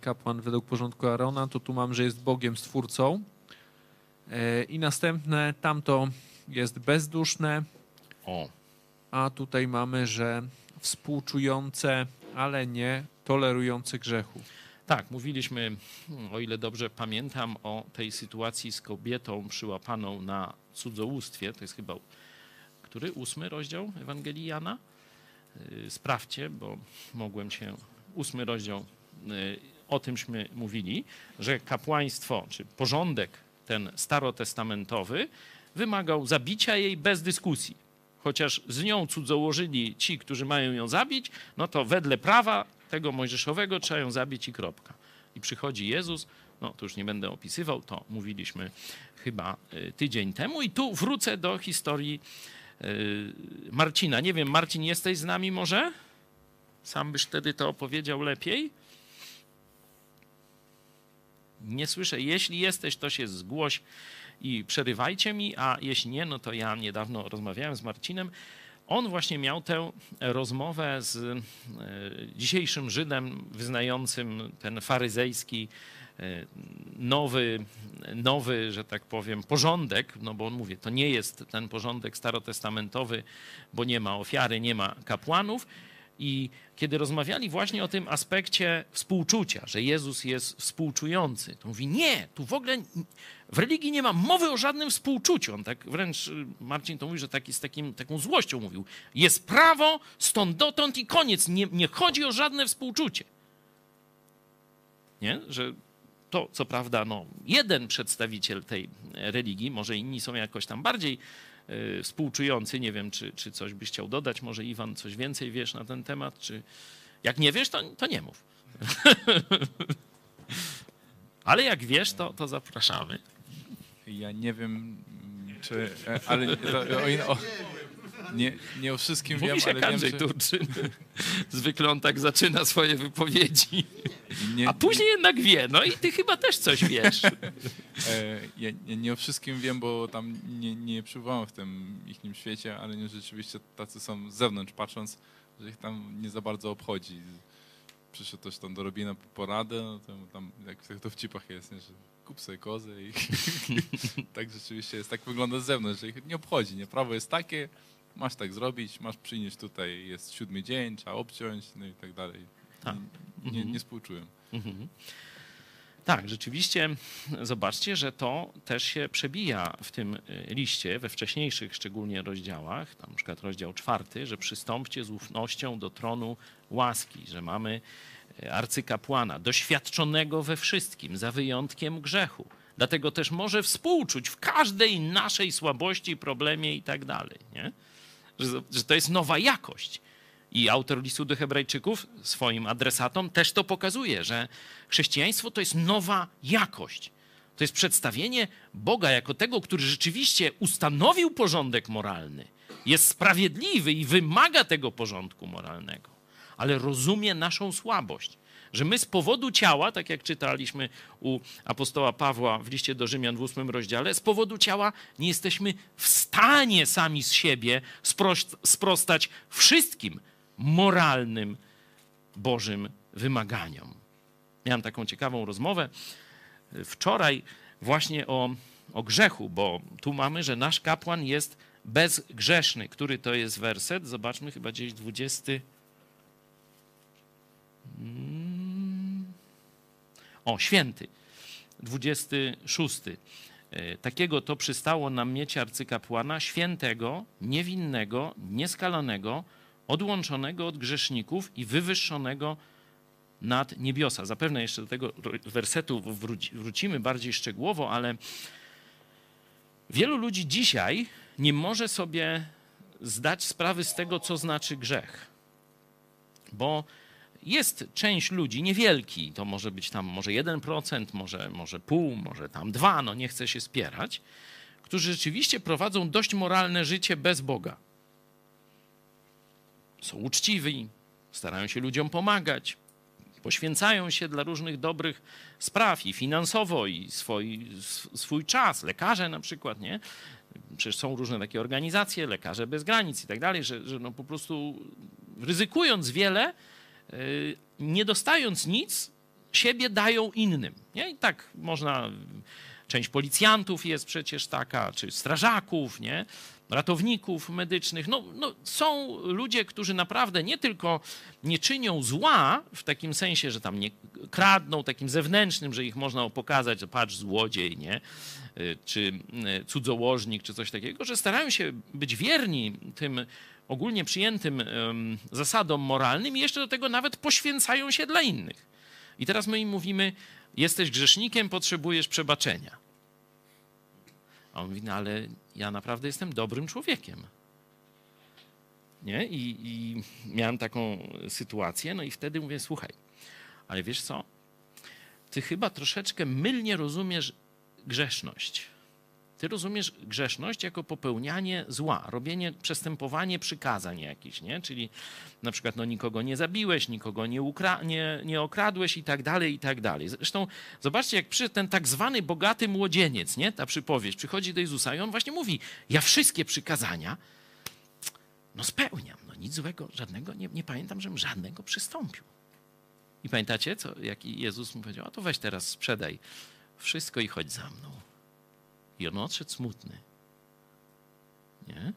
kapłan według porządku Arona, to tu mam, że jest Bogiem Stwórcą. E, I następne, tamto jest bezduszne, O, a tutaj mamy, że współczujące, ale nie tolerujące grzechu. Tak, mówiliśmy, o ile dobrze pamiętam, o tej sytuacji z kobietą przyłapaną na cudzołóstwie. To jest chyba który? Ósmy rozdział Ewangelii Jana? Yy, Sprawdźcie, bo mogłem się. Ósmy rozdział. yy, O tymśmy mówili, że kapłaństwo, czy porządek ten starotestamentowy wymagał zabicia jej bez dyskusji. Chociaż z nią cudzołożyli ci, którzy mają ją zabić, no to wedle prawa tego mojżeszowego trzeba ją zabić i kropka. I przychodzi Jezus, no to już nie będę opisywał, to mówiliśmy chyba y, tydzień temu. I tu wrócę do historii y, Marcina. Nie wiem, Marcin, jesteś z nami może? Sam byś wtedy to opowiedział lepiej? Nie słyszę. Jeśli jesteś, to się zgłoś i przerywajcie mi, a jeśli nie, no to ja niedawno rozmawiałem z Marcinem. On właśnie miał tę rozmowę z e, dzisiejszym Żydem wyznającym ten faryzejski nowy, nowy, że tak powiem, porządek, no bo on mówi, to nie jest ten porządek starotestamentowy, bo nie ma ofiary, nie ma kapłanów. I kiedy rozmawiali właśnie o tym aspekcie współczucia, że Jezus jest współczujący, to mówi, nie, tu w ogóle w religii nie ma mowy o żadnym współczuciu. On tak wręcz, y, Marcin to mówi, że taki, z takim, taką złością mówił. Jest prawo, stąd dotąd i koniec. Nie, nie chodzi o żadne współczucie. Nie? Że to, co prawda, no, jeden przedstawiciel tej religii, może inni są jakoś tam bardziej y, współczujący. Nie wiem, czy, czy coś byś chciał dodać. Może Iwan coś więcej wiesz na ten temat, czy jak nie wiesz, to, to nie mów. Ale jak wiesz, to, to zapraszamy. Ja nie wiem, czy. e, Ale o, o, nie, nie o wszystkim wiem, Mówisz ale jak wiem, Andrzej że, Turczyn. Zwykle on tak zaczyna swoje wypowiedzi. nie, A później jednak wie. No i ty chyba też coś wiesz. E, ja nie, nie o wszystkim wiem, bo tam nie, nie przybywałem w tym ich świecie, ale nie, rzeczywiście tacy są z zewnątrz patrząc, że ich tam nie za bardzo obchodzi. Przyszedł też tam do Robina po poradę, no to tam jak w tych dowcipach jest, nie, że kup sobie kozę i tak rzeczywiście jest. Tak wygląda z zewnątrz, że ich nie obchodzi. Nie? Prawo jest takie, masz tak zrobić, masz przynieść tutaj, jest siódmy dzień, trzeba obciąć, no i tak dalej. Tak. Nie, nie, Mhm. nie współczułem. Mhm. Tak, rzeczywiście zobaczcie, że to też się przebija w tym y, liście, we wcześniejszych szczególnie rozdziałach, tam na przykład rozdział czwarty, że przystąpcie z ufnością do tronu łaski, że mamy y, arcykapłana, doświadczonego we wszystkim, za wyjątkiem grzechu. Dlatego też może współczuć w każdej naszej słabości, problemie i tak dalej. Nie? Że, to jest nowa jakość. I autor listu do Hebrajczyków swoim adresatom też to pokazuje, że chrześcijaństwo to jest nowa jakość. To jest przedstawienie Boga jako tego, który rzeczywiście ustanowił porządek moralny, jest sprawiedliwy i wymaga tego porządku moralnego, ale rozumie naszą słabość. Że my z powodu ciała, tak jak czytaliśmy u apostoła Pawła w liście do Rzymian w ósmym rozdziale, z powodu ciała nie jesteśmy w stanie sami z siebie sprostać wszystkim moralnym Bożym wymaganiom. Miałem taką ciekawą rozmowę wczoraj właśnie o, o grzechu, bo tu mamy, że nasz kapłan jest bezgrzeszny. Który to jest werset? Zobaczmy, chyba gdzieś 20. O, święty. 26. E, takiego to przystało nam mieć arcykapłana, świętego, niewinnego, nieskalanego, odłączonego od grzeszników i wywyższonego nad niebiosa. Zapewne jeszcze do tego wersetu wrócimy bardziej szczegółowo, ale wielu ludzi dzisiaj nie może sobie zdać sprawy z tego, co znaczy grzech. Bo jest część ludzi, niewielki, to może być tam może 1%, może, może pół, może tam dwa, no nie chcę się spierać, którzy rzeczywiście prowadzą dość moralne życie bez Boga. Są uczciwi, starają się ludziom pomagać, poświęcają się dla różnych dobrych spraw i finansowo, i swój, swój czas. Lekarze na przykład, nie? Przecież są różne takie organizacje, lekarze bez granic i tak dalej, że, że no po prostu ryzykując wiele, nie dostając nic, siebie dają innym. Nie? I tak można, część policjantów jest przecież taka, czy strażaków, nie? ratowników medycznych. No, no, są ludzie, którzy naprawdę nie tylko nie czynią zła w takim sensie, że tam nie kradną takim zewnętrznym, że ich można pokazać, że patrz złodziej, nie? Y, czy y, cudzołożnik, czy coś takiego, że starają się być wierni tym ogólnie przyjętym zasadom moralnym i jeszcze do tego nawet poświęcają się dla innych. I teraz my im mówimy, jesteś grzesznikiem, potrzebujesz przebaczenia. A on mówi, no ale ja naprawdę jestem dobrym człowiekiem. Nie? I, I miałem taką sytuację, no i wtedy mówię, słuchaj, ale wiesz co? Ty chyba troszeczkę mylnie rozumiesz grzeszność. Ty rozumiesz grzeszność jako popełnianie zła, robienie, przestępowanie przykazań jakichś, nie? Czyli na przykład no, nikogo nie zabiłeś, nikogo nie, ukra- nie, nie okradłeś i tak dalej, i tak dalej. Zresztą zobaczcie, jak przyszedł ten tak zwany bogaty młodzieniec, nie? Ta przypowieść, przychodzi do Jezusa i on właśnie mówi, ja wszystkie przykazania no spełniam, no nic złego, żadnego, nie, nie pamiętam, żebym żadnego przystąpił. I pamiętacie, co, jak Jezus mu powiedział, a to weź teraz sprzedaj wszystko i chodź za mną. I on odszedł smutny. Nie?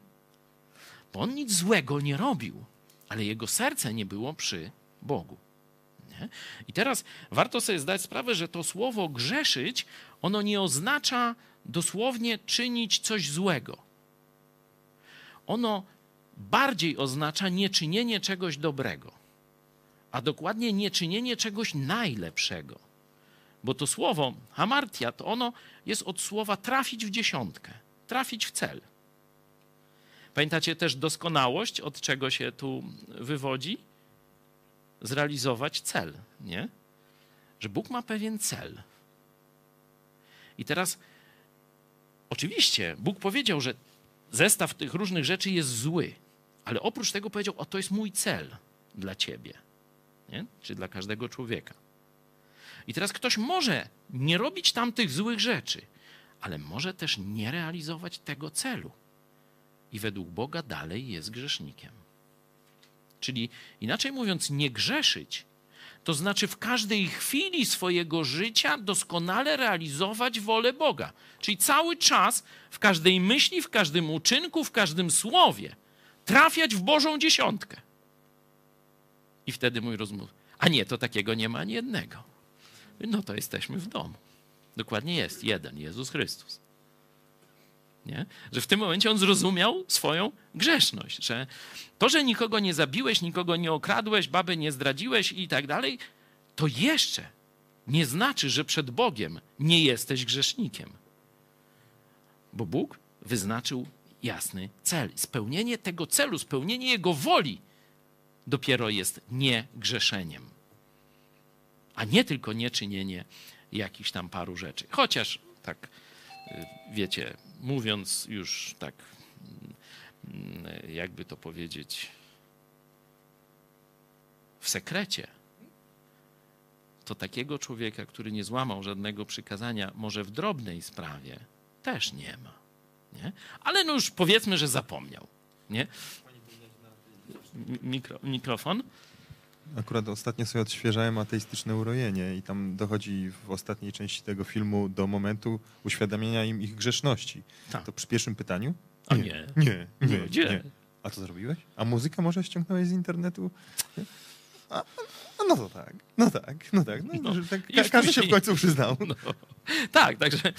Bo on nic złego nie robił, ale jego serce nie było przy Bogu. Nie? I teraz warto sobie zdać sprawę, że to słowo grzeszyć, ono nie oznacza dosłownie czynić coś złego. Ono bardziej oznacza nieczynienie czegoś dobrego, a dokładnie nieczynienie czegoś najlepszego. Bo to słowo hamartia, to ono jest od słowa trafić w dziesiątkę, trafić w cel. Pamiętacie też doskonałość, od czego się tu wywodzi? Zrealizować cel, nie? Że Bóg ma pewien cel. I teraz, oczywiście, Bóg powiedział, że zestaw tych różnych rzeczy jest zły, ale oprócz tego powiedział: O, to jest mój cel dla ciebie, nie? czy dla każdego człowieka. I teraz ktoś może nie robić tamtych złych rzeczy, ale może też nie realizować tego celu. I według Boga dalej jest grzesznikiem. Czyli inaczej mówiąc, nie grzeszyć, to znaczy w każdej chwili swojego życia doskonale realizować wolę Boga. Czyli cały czas, w każdej myśli, w każdym uczynku, w każdym słowie trafiać w Bożą dziesiątkę. I wtedy mój rozmów, a nie, to takiego nie ma ani jednego no to jesteśmy w domu. Dokładnie jest jeden, Jezus Chrystus. Nie? Że w tym momencie on zrozumiał swoją grzeszność, że to, że nikogo nie zabiłeś, nikogo nie okradłeś, babę nie zdradziłeś i tak dalej, to jeszcze nie znaczy, że przed Bogiem nie jesteś grzesznikiem. Bo Bóg wyznaczył jasny cel. Spełnienie tego celu, spełnienie Jego woli dopiero jest niegrzeszeniem a nie tylko nieczynienie jakichś tam paru rzeczy. Chociaż tak, y, wiecie, mówiąc już tak mm, jakby to powiedzieć, w sekrecie, to takiego człowieka, który nie złamał żadnego przykazania, może w drobnej sprawie, też nie ma. Nie? Ale no już powiedzmy, że zapomniał. Nie? Mikro, mikrofon. Akurat ostatnio sobie odświeżałem ateistyczne urojenie i tam dochodzi w ostatniej części tego filmu do momentu uświadamiania im ich grzeszności. Tak. To przy pierwszym pytaniu? A nie. Nie, nie, Gdzie? nie. A co zrobiłeś? A muzykę może ściągnąłeś z internetu? Nie? A, no to tak, no tak, no tak. No, No, tak już każdy się w końcu przyznał. No, tak, także,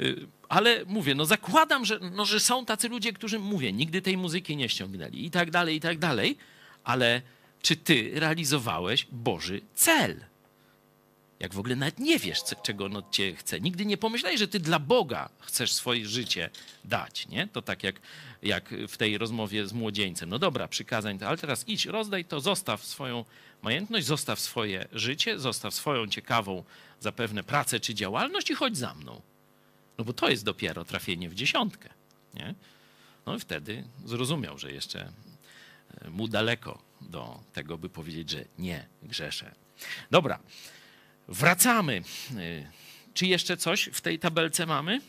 y, ale mówię, no zakładam, że, no, że są tacy ludzie, którzy, mówię, nigdy tej muzyki nie ściągnęli i tak dalej, i tak dalej, ale czy ty realizowałeś Boży cel? Jak w ogóle nawet nie wiesz, czego on od chce. Nigdy nie pomyślałeś, że ty dla Boga chcesz swoje życie dać, nie? To tak jak, jak w tej rozmowie z młodzieńcem. No dobra, przykazań, ale teraz idź, rozdaj to, zostaw swoją majętność, zostaw swoje życie, zostaw swoją ciekawą zapewne pracę czy działalność i chodź za mną. No bo to jest dopiero trafienie w dziesiątkę, nie? No i wtedy zrozumiał, że jeszcze e, mu daleko do tego, by powiedzieć, że nie grzeszę. Dobra, wracamy. Y, Czy jeszcze coś w tej tabelce mamy?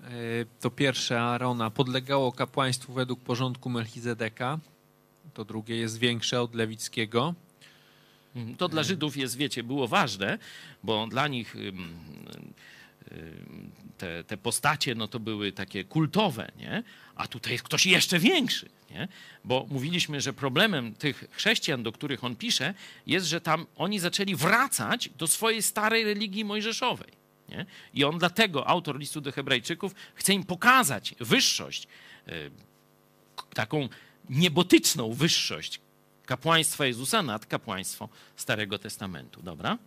E, To pierwsze Aarona podlegało kapłaństwu według porządku Melchizedeka. To drugie jest większe od lewickiego. Mhm. To dla Żydów jest, wiecie, było ważne, bo dla nich te, te postacie no to były takie kultowe, nie? a tutaj jest ktoś jeszcze większy. Nie? Bo mówiliśmy, że problemem tych chrześcijan, do których on pisze, jest, że tam oni zaczęli wracać do swojej starej religii mojżeszowej. Nie? I on dlatego, autor listu do Hebrajczyków, chce im pokazać wyższość, y, taką niebotyczną wyższość kapłaństwa Jezusa nad kapłaństwo Starego Testamentu. Dobra?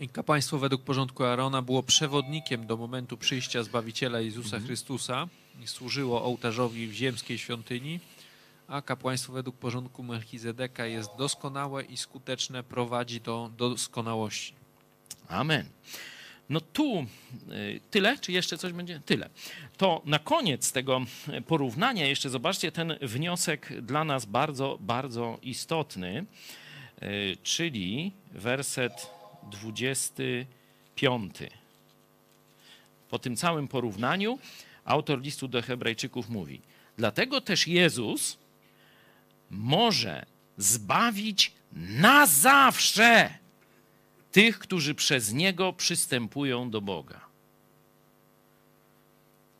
I kapłaństwo według porządku Aarona było przewodnikiem do momentu przyjścia Zbawiciela Jezusa Mhm. Chrystusa i służyło ołtarzowi w ziemskiej świątyni, a kapłaństwo według porządku Melchizedeka jest doskonałe i skuteczne, prowadzi do doskonałości. Amen. No tu y, tyle, czy jeszcze coś będzie? Tyle. To na koniec tego porównania jeszcze zobaczcie ten wniosek dla nas bardzo, bardzo istotny, y, czyli werset 25. Po tym całym porównaniu autor listu do Hebrajczyków mówi: Dlatego też Jezus może zbawić na zawsze tych, którzy przez Niego przystępują do Boga.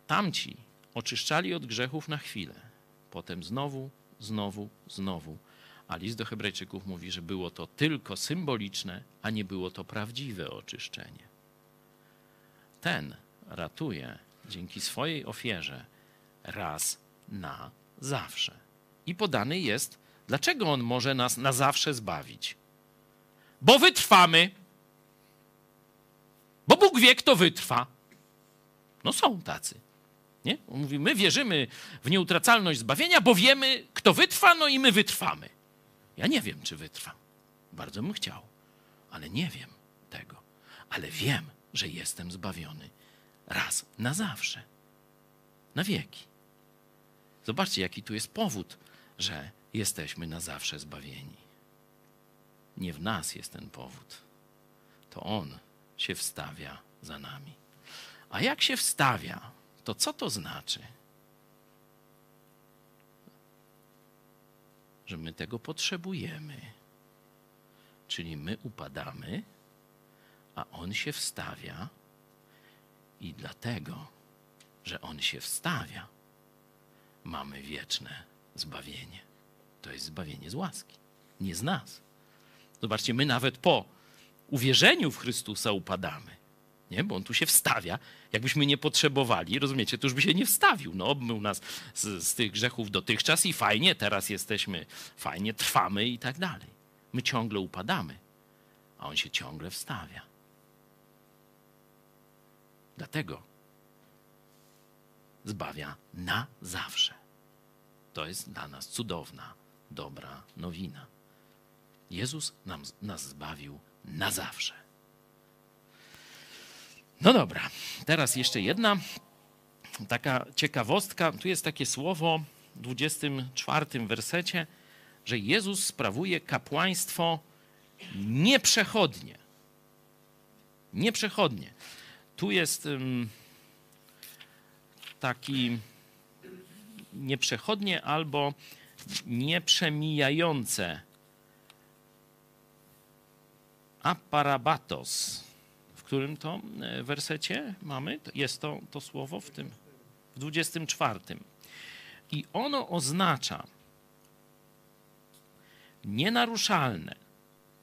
Tamci oczyszczali od grzechów na chwilę, potem znowu, znowu, znowu. A list do Hebrajczyków mówi, że było to tylko symboliczne, a nie było to prawdziwe oczyszczenie. Ten ratuje dzięki swojej ofierze raz na zawsze. I podany jest, dlaczego on może nas na zawsze zbawić. Bo wytrwamy. Bo Bóg wie, kto wytrwa. No są tacy. Nie? Mówi, my wierzymy w nieutracalność zbawienia, bo wiemy, kto wytrwa, no i my wytrwamy. Ja nie wiem, czy wytrwam. Bardzo bym chciał, ale nie wiem tego. Ale wiem, że jestem zbawiony raz na zawsze. Na wieki. Zobaczcie, jaki tu jest powód, że jesteśmy na zawsze zbawieni. Nie w nas jest ten powód. To On się wstawia za nami. A jak się wstawia, to co to znaczy? Że my tego potrzebujemy. Czyli my upadamy, a On się wstawia, i dlatego, że On się wstawia, mamy wieczne zbawienie. To jest zbawienie z łaski, nie z nas. Zobaczcie, my nawet po uwierzeniu w Chrystusa upadamy. Nie? Bo on tu się wstawia. Jakbyśmy nie potrzebowali, rozumiecie, to już by się nie wstawił. No, obmył nas z, z tych grzechów dotychczas i fajnie, teraz jesteśmy, fajnie, trwamy i tak dalej. My ciągle upadamy, a on się ciągle wstawia. Dlatego zbawia na zawsze. To jest dla nas cudowna, dobra nowina. Jezus nam, nas zbawił na zawsze. No dobra, teraz jeszcze jedna taka ciekawostka, tu jest takie słowo w 24 wersecie, że Jezus sprawuje kapłaństwo nieprzechodnie. Nieprzechodnie. Tu jest taki nieprzechodnie albo nieprzemijające. Aparabatos. Którym to e, wersecie mamy? Jest to, to słowo w tym, w 24. I ono oznacza nienaruszalne,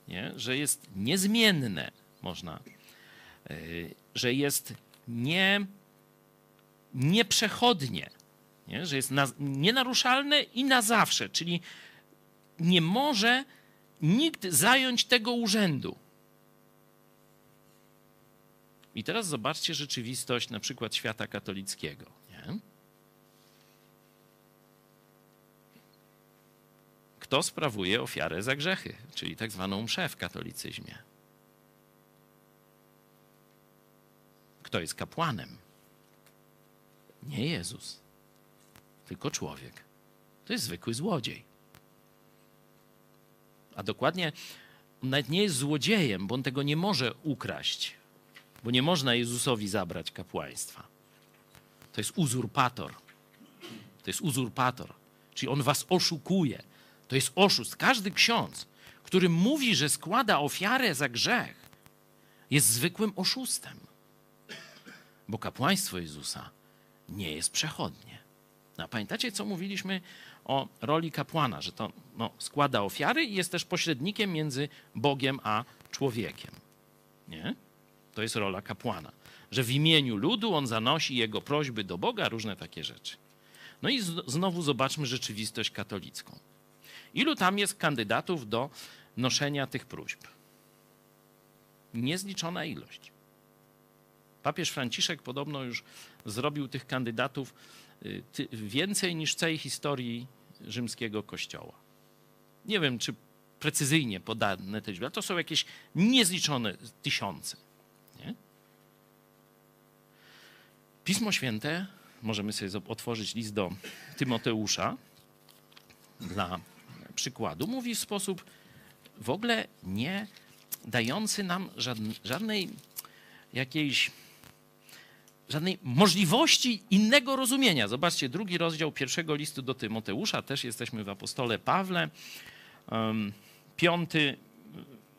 nie? że jest niezmienne, można, e, że jest nie, nieprzechodnie, nie? że jest na, nienaruszalne i na zawsze, czyli nie może nikt zająć tego urzędu. I teraz zobaczcie rzeczywistość na przykład świata katolickiego. Nie? Kto sprawuje ofiarę za grzechy, czyli tak zwaną mszę w katolicyzmie? Kto jest kapłanem? Nie Jezus tylko człowiek. To jest zwykły złodziej. A dokładnie, on nawet nie jest złodziejem, bo on tego nie może ukraść, bo nie można Jezusowi zabrać kapłaństwa. To jest uzurpator. To jest uzurpator. Czyli on was oszukuje. To jest oszust. Każdy ksiądz, który mówi, że składa ofiarę za grzech, jest zwykłym oszustem. Bo kapłaństwo Jezusa nie jest przechodnie. A pamiętacie, co mówiliśmy o roli kapłana, że to no, składa ofiary i jest też pośrednikiem między Bogiem a człowiekiem. Nie? To jest rola kapłana. Że w imieniu ludu on zanosi jego prośby do Boga, różne takie rzeczy. No i znowu zobaczmy rzeczywistość katolicką. Ilu tam jest kandydatów do noszenia tych próśb? Niezliczona ilość. Papież Franciszek podobno już zrobił tych kandydatów Y, więcej niż całej historii rzymskiego kościoła. Nie wiem, czy precyzyjnie podane te ale to są jakieś niezliczone tysiące. Nie? Pismo Święte, możemy sobie otworzyć list do Tymoteusza dla przykładu, mówi w sposób w ogóle nie dający nam żadnej jakiejś żadnej możliwości innego rozumienia. Zobaczcie, drugi rozdział pierwszego listu do Tymoteusza, też jesteśmy w apostole Pawle, piąty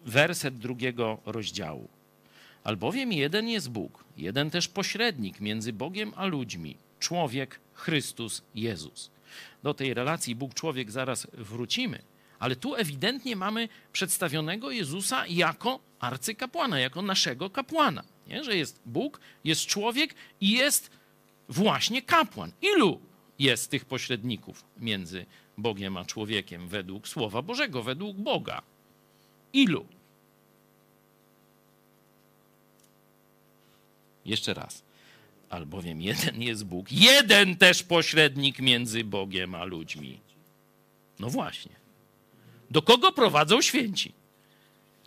werset drugiego rozdziału. Albowiem jeden jest Bóg, jeden też pośrednik między Bogiem a ludźmi, człowiek Chrystus Jezus. Do tej relacji Bóg-człowiek zaraz wrócimy, ale tu ewidentnie mamy przedstawionego Jezusa jako arcykapłana, jako naszego kapłana. Nie? Że jest Bóg, jest człowiek i jest właśnie kapłan. Ilu jest tych pośredników między Bogiem a człowiekiem według Słowa Bożego, według Boga? Ilu? Jeszcze raz. Albowiem jeden jest Bóg, jeden też pośrednik między Bogiem a ludźmi. No właśnie. Do kogo prowadzą święci?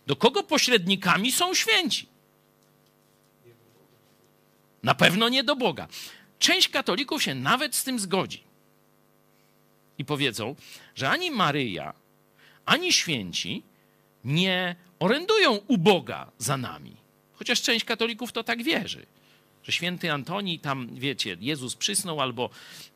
Do kogo pośrednikami są święci? Na pewno nie do Boga. Część katolików się nawet z tym zgodzi. I powiedzą, że ani Maryja, ani święci nie orędują u Boga za nami. Chociaż część katolików to tak wierzy że święty Antoni tam, wiecie, Jezus przysnął albo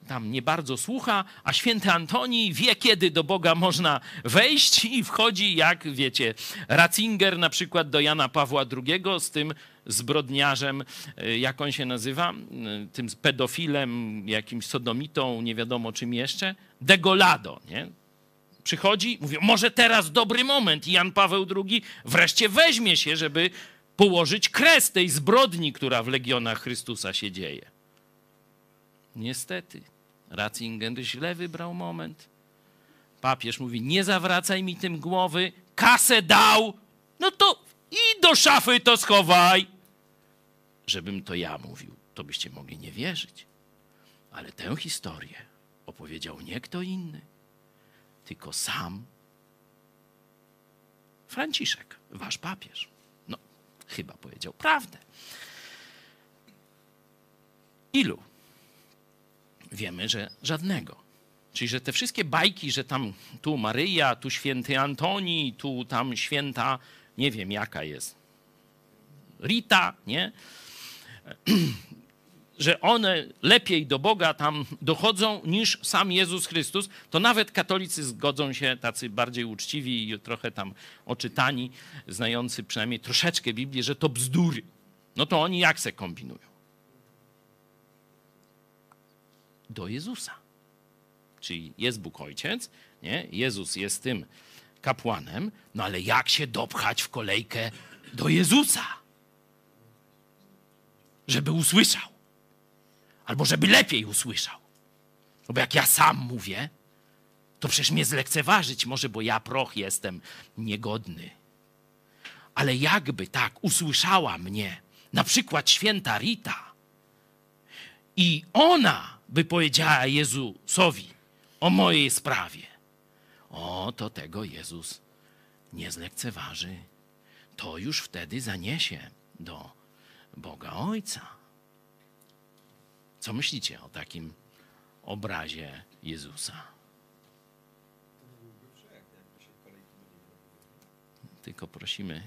tam nie bardzo słucha, a święty Antoni wie, kiedy do Boga można wejść i wchodzi, jak wiecie, Ratzinger na przykład do Jana Pawła II z tym zbrodniarzem, y, jak on się nazywa, y, tym pedofilem, jakimś sodomitą, nie wiadomo czym jeszcze, Degolado, nie? Przychodzi, mówi, może teraz dobry moment i Jan Paweł II wreszcie weźmie się, żeby położyć kres tej zbrodni, która w legionach Chrystusa się dzieje. Niestety, Ratzinger źle wybrał moment. Papież mówi: Nie zawracaj mi tym głowy, kasę dał, no to i do szafy to schowaj. Żebym to ja mówił, to byście mogli nie wierzyć. Ale tę historię opowiedział nie kto inny, tylko sam Franciszek, wasz papież. Chyba powiedział prawdę. Ilu? Wiemy, że żadnego. Czyli, że te wszystkie bajki, że tam tu Maryja, tu święty Antoni, tu tam święta, nie wiem jaka jest, Rita, nie? że one lepiej do Boga tam dochodzą niż sam Jezus Chrystus, to nawet katolicy zgodzą się, tacy bardziej uczciwi i trochę tam oczytani, znający przynajmniej troszeczkę Biblię, że to bzdury. No to oni jak se kombinują? Do Jezusa. Czyli jest Bóg Ojciec, nie? Jezus jest tym kapłanem, no ale jak się dopchać w kolejkę do Jezusa? Żeby usłyszał albo żeby lepiej usłyszał. No bo jak ja sam mówię, to przecież mnie zlekceważyć może, bo ja proch jestem niegodny. Ale jakby tak usłyszała mnie na przykład święta Rita i ona by powiedziała Jezusowi o mojej sprawie, o, to tego Jezus nie zlekceważy. To już wtedy zaniesie do Boga Ojca. Co myślicie o takim obrazie Jezusa? Tylko prosimy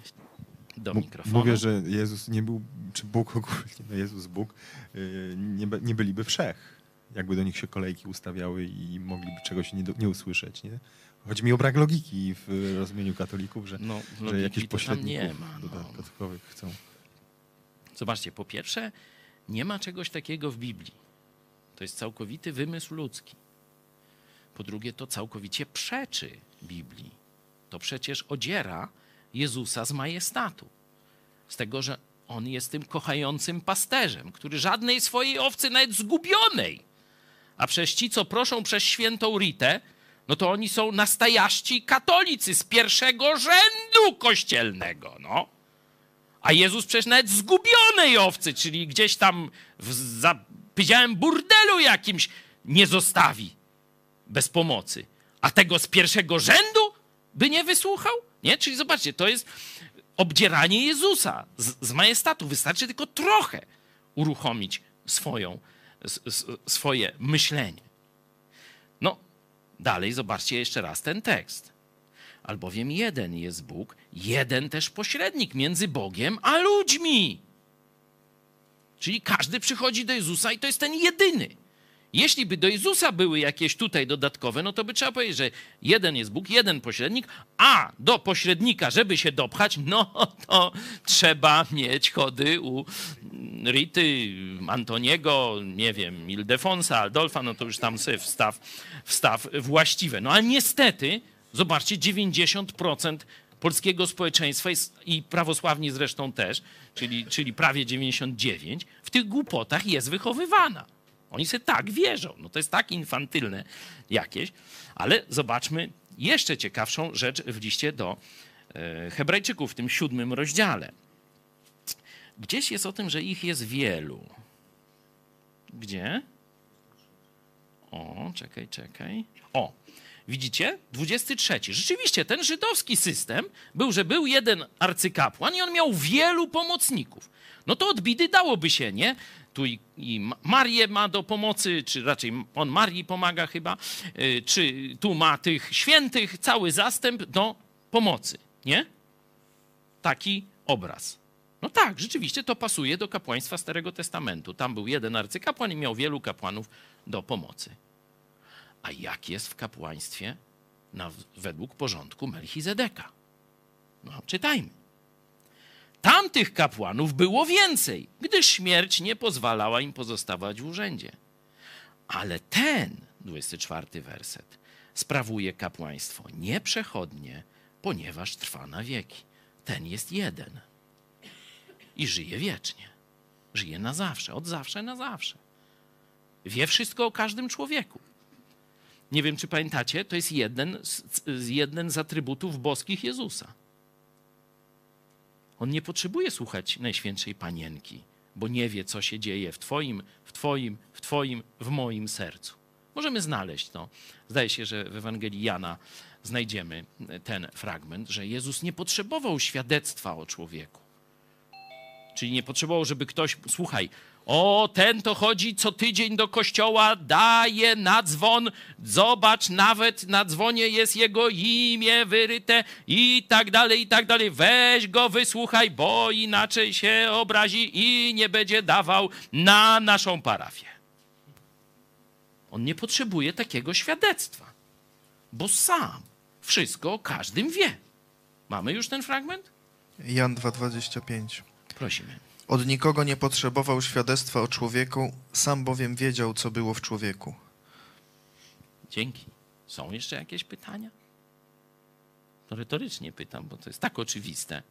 do mikrofonu. Mówię, że Jezus nie był, czy Bóg ogólnie, no Jezus, Bóg, y, nie, nie byliby wszech. Jakby do nich się kolejki ustawiały i mogliby czegoś nie, nie usłyszeć, nie? Chodzi mi o brak logiki w rozumieniu katolików, że, no, że jakieś pośredników nie ma, no. dodatkowych chcą. Zobaczcie, po pierwsze, nie ma czegoś takiego w Biblii. To jest całkowity wymysł ludzki. Po drugie, to całkowicie przeczy Biblii. To przecież odziera Jezusa z majestatu. Z tego, że on jest tym kochającym pasterzem, który żadnej swojej owcy, nawet zgubionej. A przez ci, co proszą przez świętą Ritę, no to oni są nastajaści katolicy z pierwszego rzędu kościelnego. No. A Jezus przecież nawet zgubionej owcy, czyli gdzieś tam w zapydziałem burdelu jakimś nie zostawi bez pomocy. A tego z pierwszego rzędu by nie wysłuchał? Nie? Czyli zobaczcie, to jest obdzieranie Jezusa z, z majestatu. Wystarczy tylko trochę uruchomić swoją, s, swoje myślenie. No, dalej zobaczcie jeszcze raz ten tekst albowiem jeden jest Bóg, jeden też pośrednik między Bogiem a ludźmi. Czyli każdy przychodzi do Jezusa i to jest ten jedyny. Jeśli by do Jezusa były jakieś tutaj dodatkowe, no to by trzeba powiedzieć, że jeden jest Bóg, jeden pośrednik, a do pośrednika, żeby się dopchać, no to trzeba mieć chody u Rity, Antoniego, nie wiem, Ildefonsa, Aldolfa, no to już tam sobie wstaw, wstaw właściwe. No ale niestety Zobaczcie, 90% polskiego społeczeństwa jest, i prawosławni zresztą też, czyli, czyli prawie 99, w tych głupotach jest wychowywana. Oni sobie tak wierzą. No to jest tak infantylne jakieś. Ale zobaczmy jeszcze ciekawszą rzecz w liście do e, Hebrajczyków w tym siódmym rozdziale. Gdzieś jest o tym, że ich jest wielu. Gdzie? O, czekaj, czekaj. O, Widzicie? 23. Rzeczywiście ten żydowski system był, że był jeden arcykapłan i on miał wielu pomocników. No to od bidy dałoby się, nie? Tu i, i Marię ma do pomocy, czy raczej on Marii pomaga chyba, y, czy tu ma tych świętych, cały zastęp do pomocy, nie? Taki obraz. No tak, rzeczywiście to pasuje do kapłaństwa Starego Testamentu. Tam był jeden arcykapłan i miał wielu kapłanów do pomocy. A jak jest w kapłaństwie na, według porządku Melchizedeka? No, czytajmy. Tamtych kapłanów było więcej, gdyż śmierć nie pozwalała im pozostawać w urzędzie. Ale ten, 24 werset, sprawuje kapłaństwo nieprzechodnie, ponieważ trwa na wieki. Ten jest jeden i żyje wiecznie. Żyje na zawsze, od zawsze na zawsze. Wie wszystko o każdym człowieku. Nie wiem, czy pamiętacie, to jest jeden z, jeden z atrybutów boskich Jezusa. On nie potrzebuje słuchać Najświętszej Panienki, bo nie wie, co się dzieje w Twoim, w Twoim, w Twoim, w moim sercu. Możemy znaleźć to. Zdaje się, że w Ewangelii Jana znajdziemy ten fragment, że Jezus nie potrzebował świadectwa o człowieku. Czyli nie potrzebował, żeby ktoś, słuchaj, O, ten to chodzi co tydzień do kościoła, daje na dzwon. Zobacz, nawet na dzwonie jest jego imię wyryte i tak dalej, i tak dalej. Weź go, wysłuchaj, bo inaczej się obrazi i nie będzie dawał na naszą parafię. On nie potrzebuje takiego świadectwa, bo sam wszystko o każdym wie. Mamy już ten fragment? Jan 2,25. Prosimy. Od nikogo nie potrzebował świadectwa o człowieku, sam bowiem wiedział, co było w człowieku. Dzięki. Są jeszcze jakieś pytania? To retorycznie pytam, bo to jest tak oczywiste.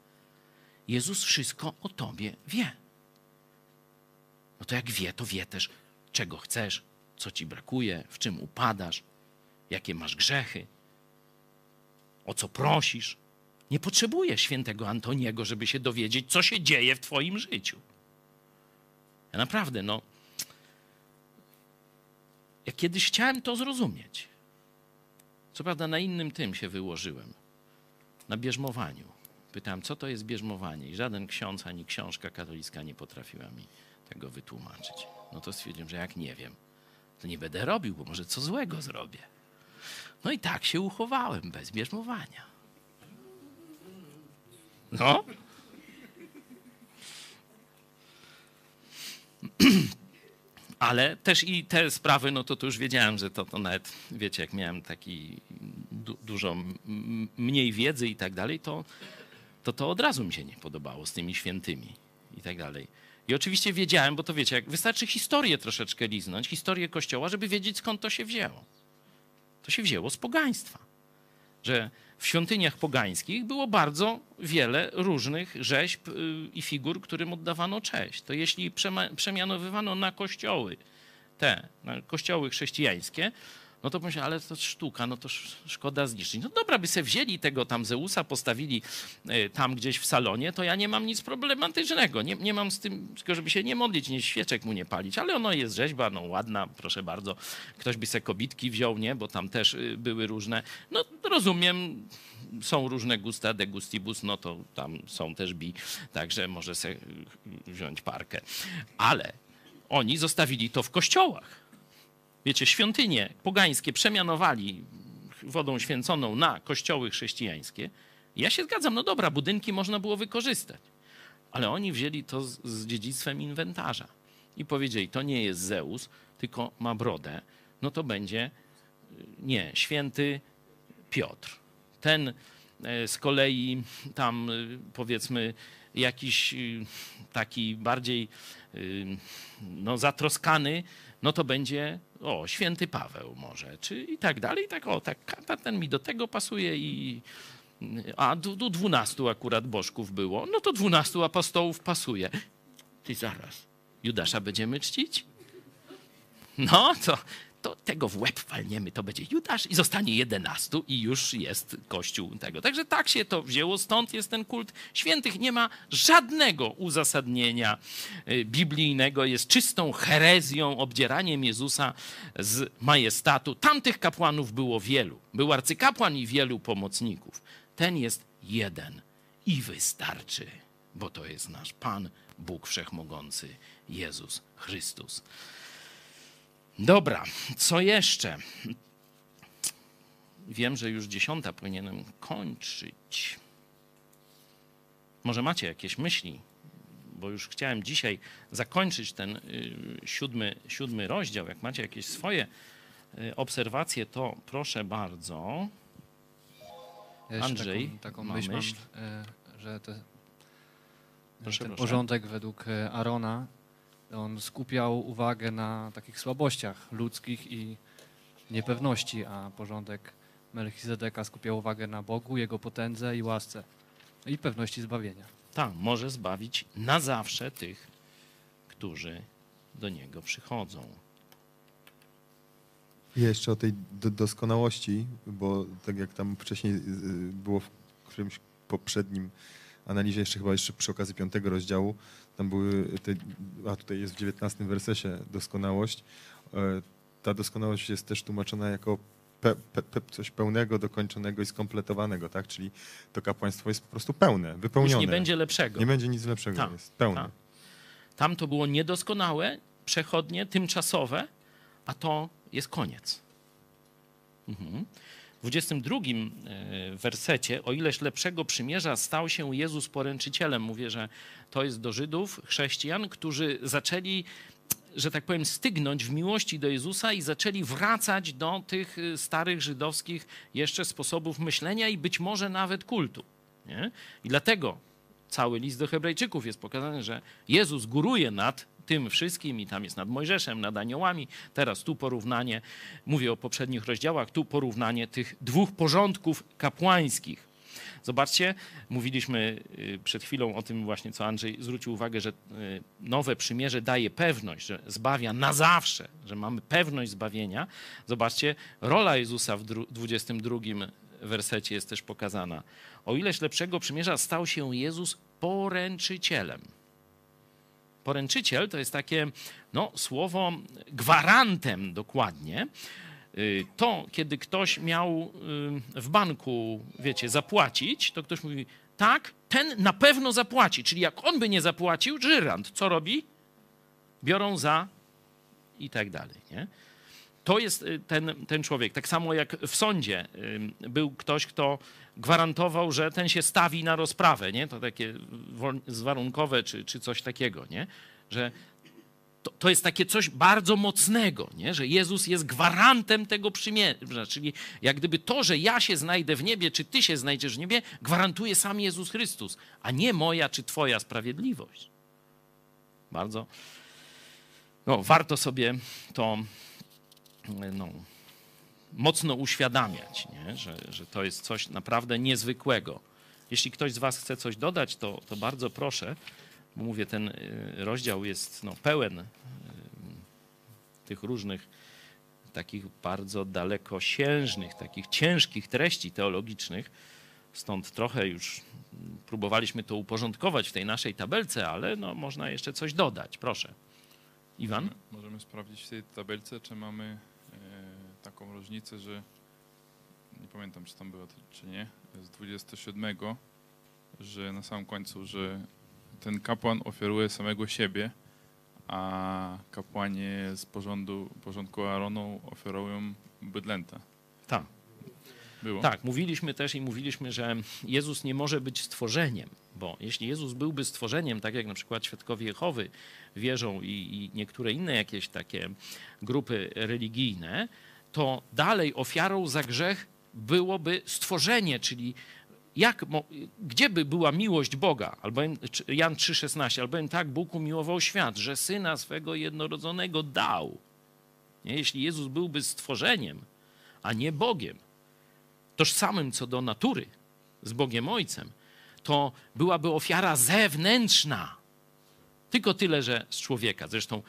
Jezus wszystko o tobie wie. No to jak wie, to wie też, czego chcesz, co ci brakuje, w czym upadasz, jakie masz grzechy, o co prosisz. Nie potrzebuje świętego Antoniego, żeby się dowiedzieć, co się dzieje w twoim życiu. Ja naprawdę, no. Ja kiedyś chciałem to zrozumieć. Co prawda na innym tym się wyłożyłem. Na bierzmowaniu. Pytałem, co to jest bierzmowanie? I żaden ksiądz ani książka katolicka nie potrafiła mi tego wytłumaczyć. No to stwierdziłem, że jak nie wiem, to nie będę robił, bo może co złego zrobię. No i tak się uchowałem bez bierzmowania. No. Ale też i te sprawy, no to, już wiedziałem, że to, to nawet, wiecie, jak miałem taki du, dużo mniej wiedzy i tak dalej, to, to to od razu mi się nie podobało z tymi świętymi i tak dalej. I oczywiście wiedziałem, bo to wiecie, jak wystarczy historię troszeczkę liznąć, historię Kościoła, żeby wiedzieć skąd to się wzięło. To się wzięło z pogaństwa. Że w świątyniach pogańskich było bardzo wiele różnych rzeźb y, i figur, którym oddawano cześć. To jeśli przemianowywano na kościoły, te, na kościoły chrześcijańskie, no to pomyślałem, ale to sztuka, no to sz- szkoda zniszczyć. No dobra, by se wzięli tego tam Zeusa, postawili y, tam gdzieś w salonie, to ja nie mam nic problematycznego. Nie, nie mam z tym, tylko żeby się nie modlić, nie świeczek mu nie palić, ale ono jest rzeźba, no ładna, proszę bardzo. Ktoś by se kobitki wziął, nie? Bo tam też y, były różne. No rozumiem, są różne gusta, de gustibus, no to tam są też bi, także może se y, wziąć parkę. Ale oni zostawili to w kościołach. Wiecie, świątynie pogańskie przemianowali wodą święconą na kościoły chrześcijańskie. Ja się zgadzam, no dobra, budynki można było wykorzystać. Ale oni wzięli to z, z dziedzictwem inwentarza i powiedzieli, to nie jest Zeus, tylko ma brodę, no to będzie nie, święty Piotr. Ten e, z kolei tam y, powiedzmy jakiś y, taki bardziej y, no, zatroskany, no to będzie o, święty Paweł może, czy i tak dalej. I tak, o, tak, ta- ten mi do tego pasuje i a du, du 12 akurat bożków było, no to 12 apostołów pasuje. Ty zaraz, Judasza będziemy czcić? No, to, to tego w łeb walniemy, to będzie Judasz i zostanie 11 i już jest kościół tego. Także tak się to wzięło, stąd jest ten kult świętych. Nie ma żadnego uzasadnienia y, biblijnego, jest czystą herezją, obdzieraniem Jezusa z majestatu. Tamtych kapłanów było wielu. Był arcykapłan i wielu pomocników. Ten jest jeden i wystarczy, bo to jest nasz Pan, Bóg Wszechmogący, Jezus Chrystus. Dobra, co jeszcze? Wiem, że już dziesiąta powinienem kończyć. Może macie jakieś myśli, bo już chciałem dzisiaj zakończyć ten y, siódmy, siódmy rozdział. Jak macie jakieś swoje y, obserwacje, to proszę bardzo. Andrzej taką, taką ma myśl, mam, e, że te, ten proszę. porządek według Arona, on skupiał uwagę na takich słabościach ludzkich i niepewności, a porządek Melchizedeka skupiał uwagę na Bogu, Jego potędze i łasce i pewności zbawienia. Tak, może zbawić na zawsze tych, którzy do Niego przychodzą. I jeszcze o tej do, doskonałości, bo tak jak tam wcześniej y, było w którymś poprzednim analizie, jeszcze chyba jeszcze przy okazji piątego rozdziału, tam były te, a tutaj jest w dziewiętnastym wersesie doskonałość. E, Ta doskonałość jest też tłumaczona jako pe, pe, pe, coś pełnego, dokończonego i skompletowanego, tak? Czyli to kapłaństwo jest po prostu pełne, wypełnione. Już nie będzie lepszego. Nie będzie nic lepszego, Tak, jest pełne. tak. Tam to było niedoskonałe, przechodnie, tymczasowe, a to jest koniec. Mhm. W 22 e, wersecie, o ileż lepszego przymierza stał się Jezus poręczycielem. Mówię, że to jest do Żydów, chrześcijan, którzy zaczęli że tak powiem, stygnąć w miłości do Jezusa i zaczęli wracać do tych y, starych żydowskich jeszcze sposobów myślenia i być może nawet kultu. Nie? I dlatego cały list do Hebrajczyków jest pokazany, że Jezus góruje nad tym wszystkim i tam jest nad Mojżeszem, nad aniołami. Teraz tu porównanie, mówię o poprzednich rozdziałach, tu porównanie tych dwóch porządków kapłańskich. Zobaczcie, mówiliśmy y, przed chwilą o tym właśnie, co Andrzej zwrócił uwagę, że y, nowe przymierze daje pewność, że zbawia na zawsze, że mamy pewność zbawienia. Zobaczcie, rola Jezusa w 22 wersecie jest też pokazana. O ileś lepszego przymierza stał się Jezus poręczycielem. Poręczyciel to jest takie no, słowo gwarantem dokładnie, Y, to, kiedy ktoś miał y, w banku, wiecie, zapłacić, to ktoś mówi, tak, ten na pewno zapłaci. Czyli jak on by nie zapłacił, żyrant, co robi? Biorą za i tak dalej, nie? To jest y, ten, ten człowiek. Tak samo jak w sądzie był ktoś, kto gwarantował, że ten się stawi na rozprawę, nie? To takie zwarunkowe czy, czy coś takiego, nie? Że to, to jest takie coś bardzo mocnego, nie? że Jezus jest gwarantem tego przymierza. Czyli jak gdyby to, że ja się znajdę w niebie, czy ty się znajdziesz w niebie, gwarantuje sam Jezus Chrystus, a nie moja czy twoja sprawiedliwość. Bardzo. No, warto sobie to no, mocno uświadamiać, nie? Że, że to jest coś naprawdę niezwykłego. Jeśli ktoś z Was chce coś dodać, to, to bardzo proszę mówię, ten y, rozdział jest no, pełen y, tych różnych takich bardzo dalekosiężnych, takich ciężkich treści teologicznych. Stąd trochę już próbowaliśmy to uporządkować w tej naszej tabelce, ale no, można jeszcze coś dodać. Proszę. Iwan? Możemy sprawdzić w tej tabelce, czy mamy taką różnicę, że nie pamiętam, czy tam było, czy nie, z 27, że na samym końcu, że ten kapłan ofiaruje samego siebie, a kapłanie z porządu, porządku Aaronu oferują bydlęta. Tak. Było. Tak, mówiliśmy też i mówiliśmy, że Jezus nie może być stworzeniem, bo jeśli Jezus byłby stworzeniem, tak jak na przykład świadkowie Jehowy wierzą i, i niektóre inne jakieś takie grupy religijne, to dalej ofiarą za grzech byłoby stworzenie, czyli jak, gdzie by była miłość Boga? Albowiem, Jan 3,16, albowiem tak Bóg umiłował świat, że Syna swego jednorodzonego dał. Nie? Jeśli Jezus byłby stworzeniem, a nie Bogiem, tożsamym co do natury z Bogiem Ojcem, to byłaby ofiara zewnętrzna. Tylko tyle, że z człowieka. Zresztą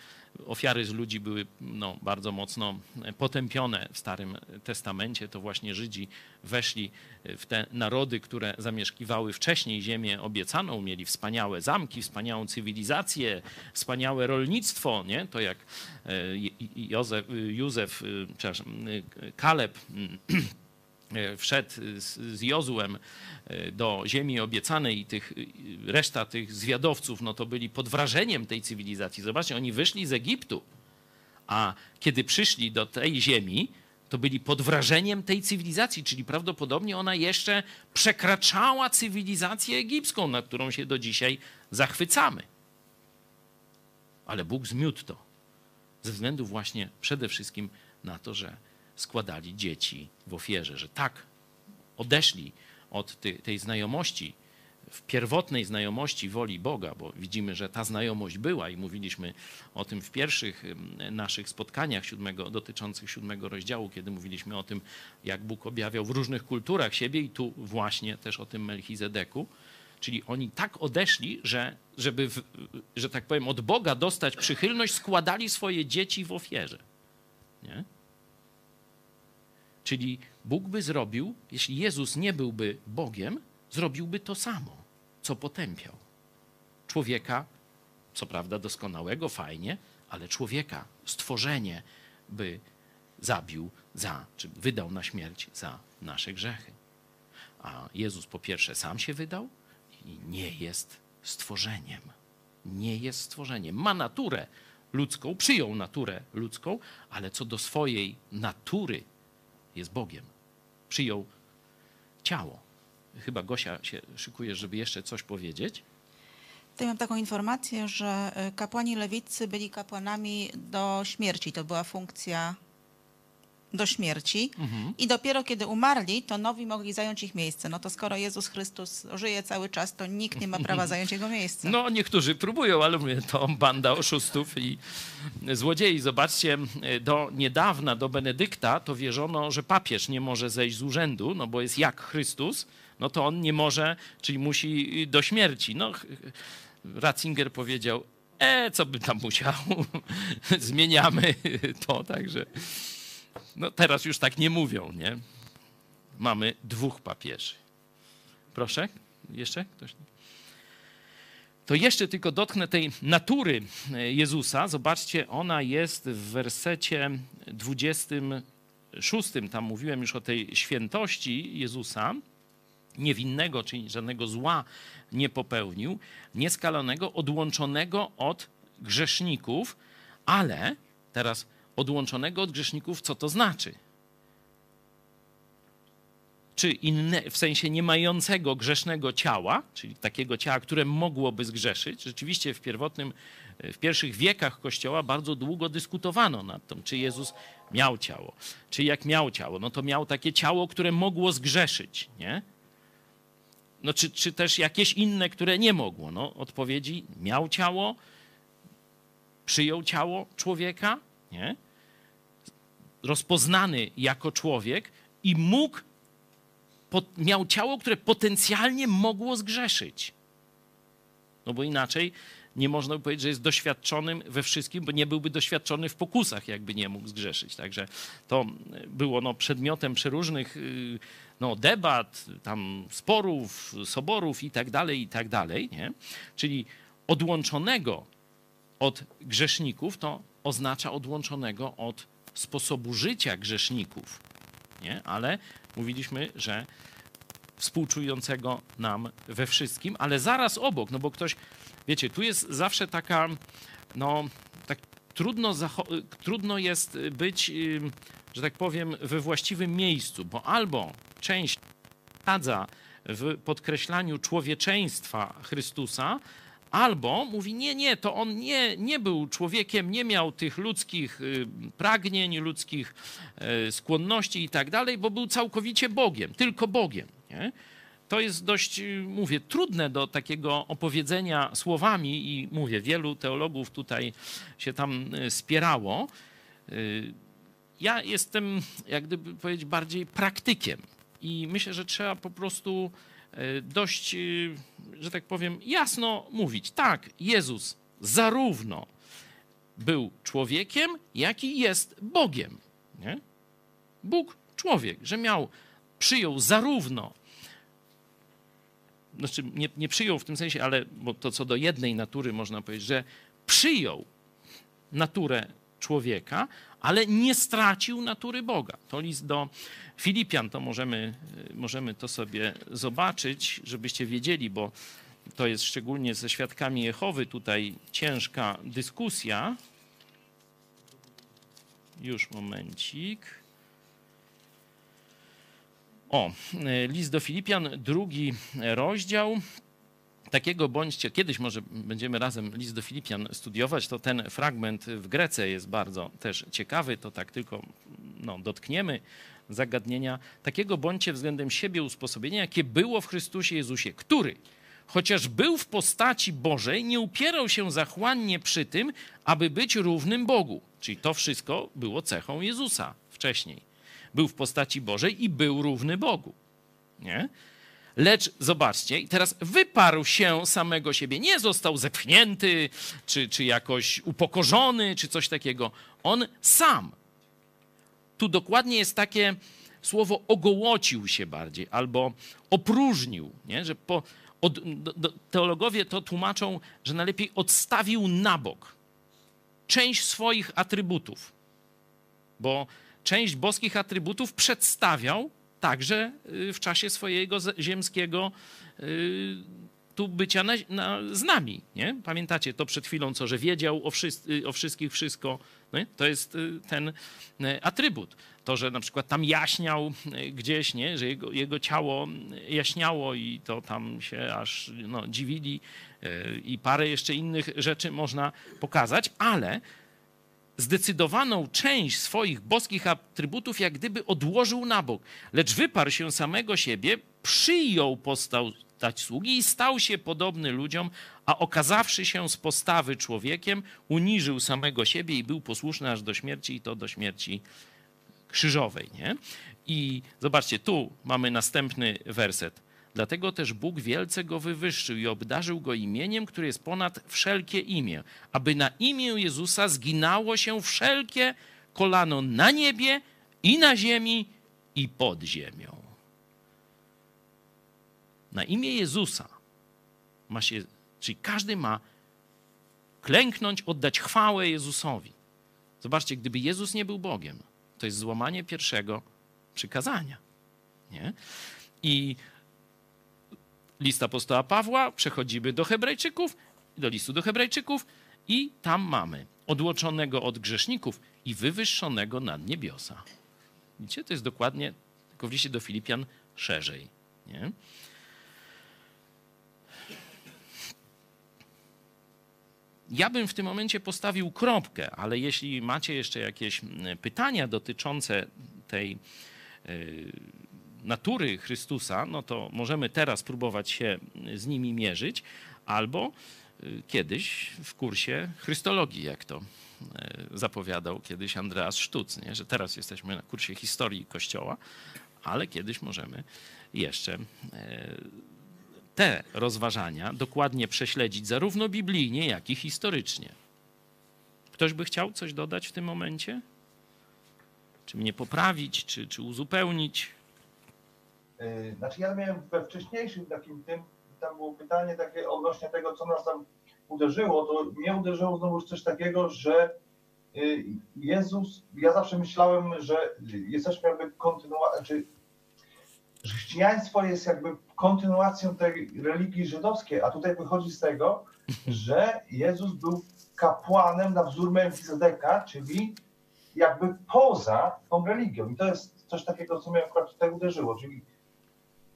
ofiary z ludzi były no, bardzo mocno potępione w Starym Testamencie. To właśnie Żydzi weszli w te narody, które zamieszkiwały wcześniej ziemię obiecaną, mieli wspaniałe zamki, wspaniałą cywilizację, wspaniałe rolnictwo. Nie? To jak e, Józef, Józef przepraszam, Kaleb E, wszedł z, z Jozłem e, do ziemi obiecanej i tych, e, reszta tych zwiadowców, no to byli pod wrażeniem tej cywilizacji. Zobaczcie, oni wyszli z Egiptu, a kiedy przyszli do tej ziemi, to byli pod wrażeniem tej cywilizacji, czyli prawdopodobnie ona jeszcze przekraczała cywilizację egipską, na którą się do dzisiaj zachwycamy. Ale Bóg zmiótł to ze względu właśnie przede wszystkim na to, że składali dzieci w ofierze, że tak odeszli od tej, tej znajomości, w pierwotnej znajomości woli Boga, bo widzimy, że ta znajomość była i mówiliśmy o tym w pierwszych naszych spotkaniach siódmego, dotyczących siódmego rozdziału, kiedy mówiliśmy o tym, jak Bóg objawiał w różnych kulturach siebie i tu właśnie też o tym Melchizedeku. Czyli oni tak odeszli, że żeby, w, że tak powiem, od Boga dostać przychylność, składali swoje dzieci w ofierze. Nie? Czyli Bóg by zrobił, jeśli Jezus nie byłby Bogiem, zrobiłby to samo, co potępiał. Człowieka, co prawda doskonałego, fajnie, ale człowieka, stworzenie by zabił za, czy wydał na śmierć za nasze grzechy. A Jezus po pierwsze sam się wydał i nie jest stworzeniem. nie jest stworzeniem. Ma naturę ludzką, przyjął naturę ludzką, ale co do swojej natury jest Bogiem. Przyjął ciało. Chyba Gosia się szykuje, żeby jeszcze coś powiedzieć. Tutaj mam taką informację, że y, kapłani lewicy byli kapłanami do śmierci. To była funkcja do śmierci i dopiero kiedy umarli, to nowi mogli zająć ich miejsce. No to skoro Jezus Chrystus żyje cały czas, to nikt nie ma prawa zająć jego miejsca. No, niektórzy próbują, ale mówię, to banda oszustów i złodziei. Zobaczcie, do niedawna, do Benedykta, to wierzono, że papież nie może zejść z urzędu, no bo jest jak Chrystus, no to on nie może, czyli musi do śmierci. No, Ratzinger powiedział, e, co by tam musiał, zmieniamy to, także... No teraz już tak nie mówią, nie? Mamy dwóch papieży. Proszę, jeszcze ktoś? To jeszcze tylko dotknę tej natury Jezusa. Zobaczcie, ona jest w wersecie 26. Tam mówiłem już o tej świętości Jezusa. Niewinnego, czyli żadnego zła nie popełnił, nieskalonego, odłączonego od grzeszników, ale teraz odłączonego od grzeszników, co to znaczy? Czy inne, w sensie nie mającego grzesznego ciała, czyli takiego ciała, które mogłoby zgrzeszyć. Rzeczywiście w pierwotnym, w pierwszych wiekach Kościoła bardzo długo dyskutowano nad tym, czy Jezus miał ciało. Czy jak miał ciało, no to miał takie ciało, które mogło zgrzeszyć, nie? No czy, czy też jakieś inne, które nie mogło? No odpowiedzi, miał ciało, przyjął ciało człowieka, nie? Rozpoznany jako człowiek i mógł, miał ciało, które potencjalnie mogło zgrzeszyć. No bo inaczej nie można by powiedzieć, że jest doświadczonym we wszystkim, bo nie byłby doświadczony w pokusach, jakby nie mógł zgrzeszyć. Także to było no, przedmiotem przeróżnych y, no, debat, tam sporów, soborów i tak dalej, i tak dalej. Nie? Czyli odłączonego od grzeszników to oznacza odłączonego od sposobu życia grzeszników, nie? ale mówiliśmy, że współczującego nam we wszystkim, ale zaraz obok, no bo ktoś, wiecie, tu jest zawsze taka, no, tak trudno, trudno jest być, że tak powiem, we właściwym miejscu, bo albo część sadza w podkreślaniu człowieczeństwa Chrystusa, Albo mówi, nie, nie, to on nie, nie był człowiekiem, nie miał tych ludzkich y, pragnień, ludzkich y, skłonności i tak dalej, bo był całkowicie Bogiem, tylko Bogiem. Nie? To jest dość, y, mówię, trudne do takiego opowiedzenia słowami i mówię, wielu teologów tutaj się tam spierało. Ja jestem, jak gdyby powiedzieć, bardziej praktykiem i myślę, że trzeba po prostu dość, e, że tak powiem, jasno mówić. Tak, Jezus zarówno był człowiekiem, jak i jest Bogiem. Nie? Bóg, człowiek, że miał, przyjął zarówno, znaczy nie, nie przyjął w tym sensie, ale bo to co do jednej natury można powiedzieć, że przyjął naturę człowieka, ale nie stracił natury Boga. To list do Filipian, to możemy, możemy to sobie zobaczyć, żebyście wiedzieli, bo to jest szczególnie ze świadkami Jehowy tutaj ciężka dyskusja. Już momencik. O, list do Filipian, drugi rozdział takiego bądźcie, kiedyś może będziemy razem list do Filipian studiować, to ten fragment w Grece jest bardzo też ciekawy, to tak tylko no, dotkniemy zagadnienia. Takiego bądźcie względem siebie usposobienia, jakie było w Chrystusie Jezusie, który chociaż był w postaci Bożej, nie upierał się zachłannie przy tym, aby być równym Bogu. Czyli to wszystko było cechą Jezusa wcześniej. Był w postaci Bożej i był równy Bogu. Nie? Lecz zobaczcie, i teraz wyparł się samego siebie. Nie został zepchnięty, czy, czy jakoś upokorzony, czy coś takiego. On sam. Tu dokładnie jest takie słowo ogołocił się bardziej, albo opróżnił, nie? że po, od, do, do, teologowie to tłumaczą, że najlepiej odstawił na bok część swoich atrybutów, bo część boskich atrybutów przedstawiał także y, w czasie swojego ziemskiego y, faktu bycia na, na, z nami. Nie? Pamiętacie to przed chwilą, co, że wiedział o, wszyscy, o wszystkich wszystko. Nie? To jest y, ten atrybut. To, że na przykład tam jaśniał gdzieś, nie? że jego, jego ciało jaśniało i to tam się aż no, dziwili i parę jeszcze innych rzeczy można pokazać, ale zdecydowaną część swoich boskich atrybutów jak gdyby odłożył na bok, lecz wyparł się samego siebie, przyjął postać sługi i stał się podobny ludziom, a okazawszy się z postawy człowiekiem, uniżył samego siebie i był posłuszny aż do śmierci i to do śmierci krzyżowej. Nie? I zobaczcie, tu mamy następny werset. Dlatego też Bóg wielce go wywyższył i obdarzył go imieniem, które jest ponad wszelkie imię, aby na imię Jezusa zginało się wszelkie kolano na niebie i na ziemi i pod ziemią. Na imię Jezusa ma się, czyli każdy ma klęknąć, oddać chwałę Jezusowi. Zobaczcie, gdyby Jezus nie był Bogiem, to jest złamanie pierwszego przykazania. Nie? I list apostoła Pawła, przechodzimy do Hebrajczyków, do listu do Hebrajczyków i tam mamy odłoczonego od grzeszników i wywyższonego nad niebiosa. Widzicie, to jest dokładnie, tylko w liście do Filipian szerzej. Nie? Ja bym w tym momencie postawił kropkę, ale jeśli macie jeszcze jakieś pytania dotyczące tej yy, natury Chrystusa, no to możemy teraz próbować się z nimi mierzyć, albo y, kiedyś w kursie Chrystologii, jak to y, zapowiadał kiedyś Andreas Sztuc, nie? że teraz jesteśmy na kursie historii Kościoła, ale kiedyś możemy jeszcze y, te rozważania dokładnie prześledzić, zarówno biblijnie, jak i historycznie. Ktoś by chciał coś dodać w tym momencie? Czy mnie poprawić, czy, czy uzupełnić? Y, znaczy ja miałem we wcześniejszym takim tym, tam było pytanie takie odnośnie tego, co nas tam uderzyło, to mnie uderzyło znowu coś takiego, że y, Jezus, ja zawsze myślałem, że jesteśmy jakby kontynuacją, czy chrześcijaństwo jest jakby kontynuacją tej religii żydowskiej, a tutaj wychodzi z tego, że Jezus był kapłanem na wzór Melchizedeka, czyli jakby poza tą religią. I to jest coś takiego, co mnie akurat tutaj uderzyło, czyli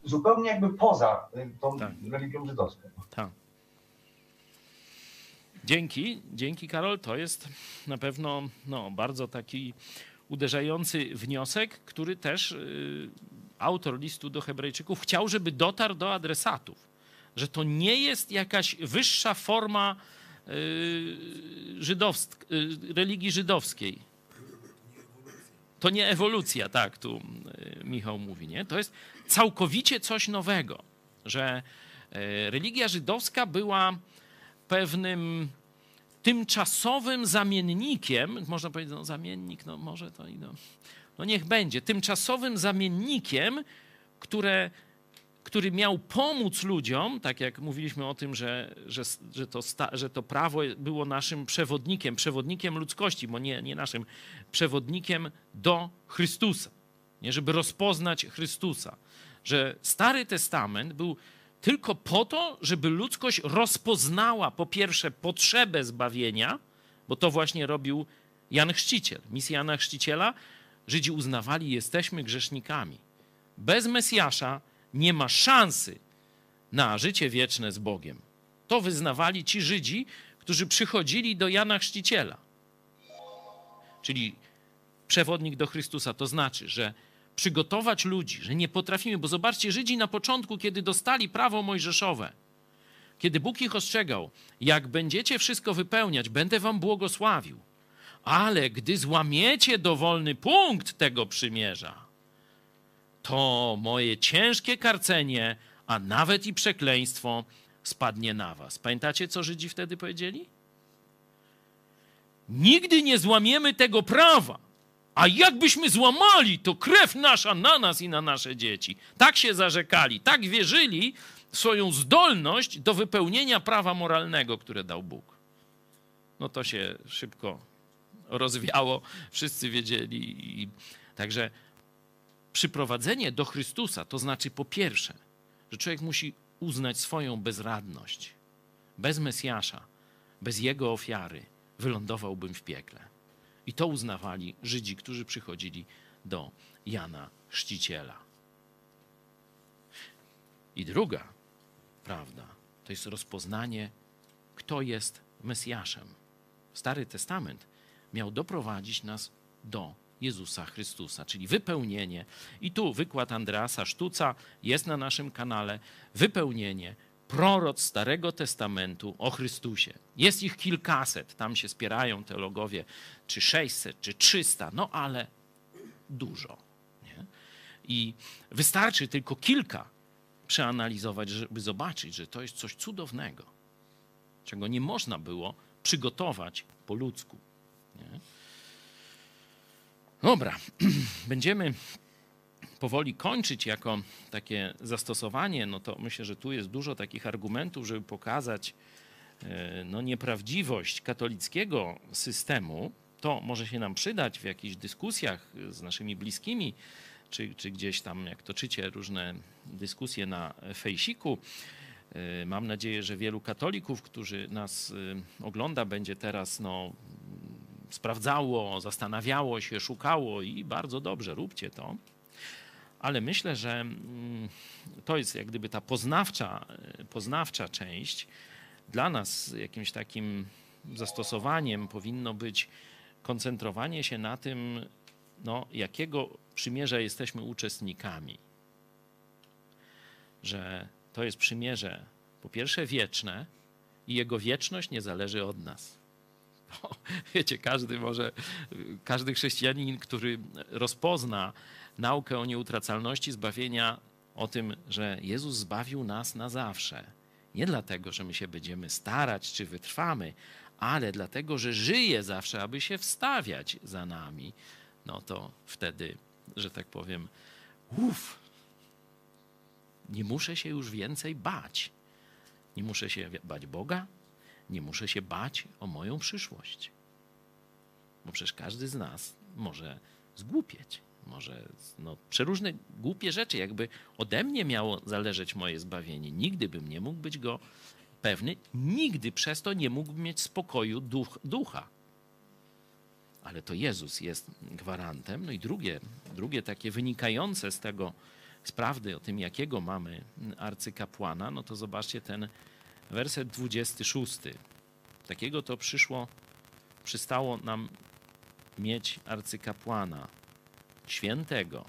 zupełnie jakby poza y, tą tak. religią żydowską. Tak. Dzięki, dzięki Karol. To jest na pewno no, bardzo taki uderzający wniosek, który też y, autor listu do Hebrajczyków chciał, żeby dotarł do adresatów. Że to nie jest jakaś wyższa forma y, żydowsk, religii żydowskiej. To nie ewolucja, tak, tu Michał mówi, nie? To jest całkowicie coś nowego, że e, religia żydowska była pewnym tymczasowym zamiennikiem, można powiedzieć, no zamiennik, no może to i no, no niech będzie, tymczasowym zamiennikiem, które, który miał pomóc ludziom, tak jak mówiliśmy o tym, że, że, że, to, że to prawo było naszym przewodnikiem, przewodnikiem ludzkości, bo nie, nie naszym, przewodnikiem do Chrystusa, nie, żeby rozpoznać Chrystusa że Stary Testament był tylko po to, żeby ludzkość rozpoznała po pierwsze potrzebę zbawienia, bo to właśnie robił Jan Chrzciciel. Misja Jana Chrzciciela Żydzi uznawali, jesteśmy grzesznikami. Bez Mesjasza nie ma szansy na życie wieczne z Bogiem. To wyznawali ci Żydzi, którzy przychodzili do Jana Chrzciciela. Czyli przewodnik do Chrystusa. To znaczy, że przygotować ludzi, że nie potrafimy, bo zobaczcie, Żydzi na początku, kiedy dostali prawo mojżeszowe, kiedy Bóg ich ostrzegał, jak będziecie wszystko wypełniać, będę wam błogosławił. Ale gdy złamiecie dowolny punkt tego przymierza, to moje ciężkie karcenie, a nawet i przekleństwo spadnie na was. Pamiętacie, co Żydzi wtedy powiedzieli? Nigdy nie złamiemy tego prawa a jakbyśmy złamali, to krew nasza na nas i na nasze dzieci. Tak się zarzekali, tak wierzyli w swoją zdolność do wypełnienia prawa moralnego, które dał Bóg. No to się szybko rozwiało, wszyscy wiedzieli. I... Także przyprowadzenie do Chrystusa to znaczy po pierwsze, że człowiek musi uznać swoją bezradność. Bez Mesjasza, bez Jego ofiary wylądowałbym w piekle. I to uznawali Żydzi, którzy przychodzili do Jana Chrzciciela. I druga prawda to jest rozpoznanie, kto jest Mesjaszem. Stary Testament miał doprowadzić nas do Jezusa Chrystusa, czyli wypełnienie. I tu wykład Andreasa Sztuca jest na naszym kanale. Wypełnienie proroc Starego Testamentu o Chrystusie. Jest ich kilkaset, tam się spierają teologowie, czy 600, czy 300, no ale dużo. Nie? I wystarczy tylko kilka przeanalizować, żeby zobaczyć, że to jest coś cudownego, czego nie można było przygotować po ludzku. Nie? Dobra, będziemy powoli kończyć jako takie zastosowanie, no to myślę, że tu jest dużo takich argumentów, żeby pokazać e, no, nieprawdziwość katolickiego systemu. To może się nam przydać w jakichś dyskusjach z naszymi bliskimi, czy, czy gdzieś tam, jak toczycie różne dyskusje na fejsiku. E, mam nadzieję, że wielu katolików, którzy nas e, ogląda, będzie teraz no, sprawdzało, zastanawiało się, szukało i bardzo dobrze, róbcie to. Ale myślę, że mm, to jest jak gdyby ta poznawcza, poznawcza część. Dla nas jakimś takim zastosowaniem powinno być koncentrowanie się na tym, no, jakiego przymierza jesteśmy uczestnikami. Że to jest przymierze, po pierwsze, wieczne i jego wieczność nie zależy od nas. Wiecie, każdy może, każdy chrześcijanin, który rozpozna naukę o nieutracalności zbawienia, o tym, że Jezus zbawił nas na zawsze. Nie dlatego, że my się będziemy starać czy wytrwamy, ale dlatego, że żyje zawsze, aby się wstawiać za nami. No to wtedy, że tak powiem, uff, nie muszę się już więcej bać. Nie muszę się bać Boga, nie muszę się bać o moją przyszłość. Bo przecież każdy z nas może zgłupieć, może no, przeróżne głupie rzeczy, jakby ode mnie miało zależeć moje zbawienie. Nigdy bym nie mógł być go pewny, nigdy przez to nie mógłbym mieć spokoju duch, ducha. Ale to Jezus jest gwarantem. No i drugie, drugie takie wynikające z tego, z prawdy o tym, jakiego mamy arcykapłana, no to zobaczcie ten werset 26. Takiego to przyszło, przystało nam mieć arcykapłana, świętego,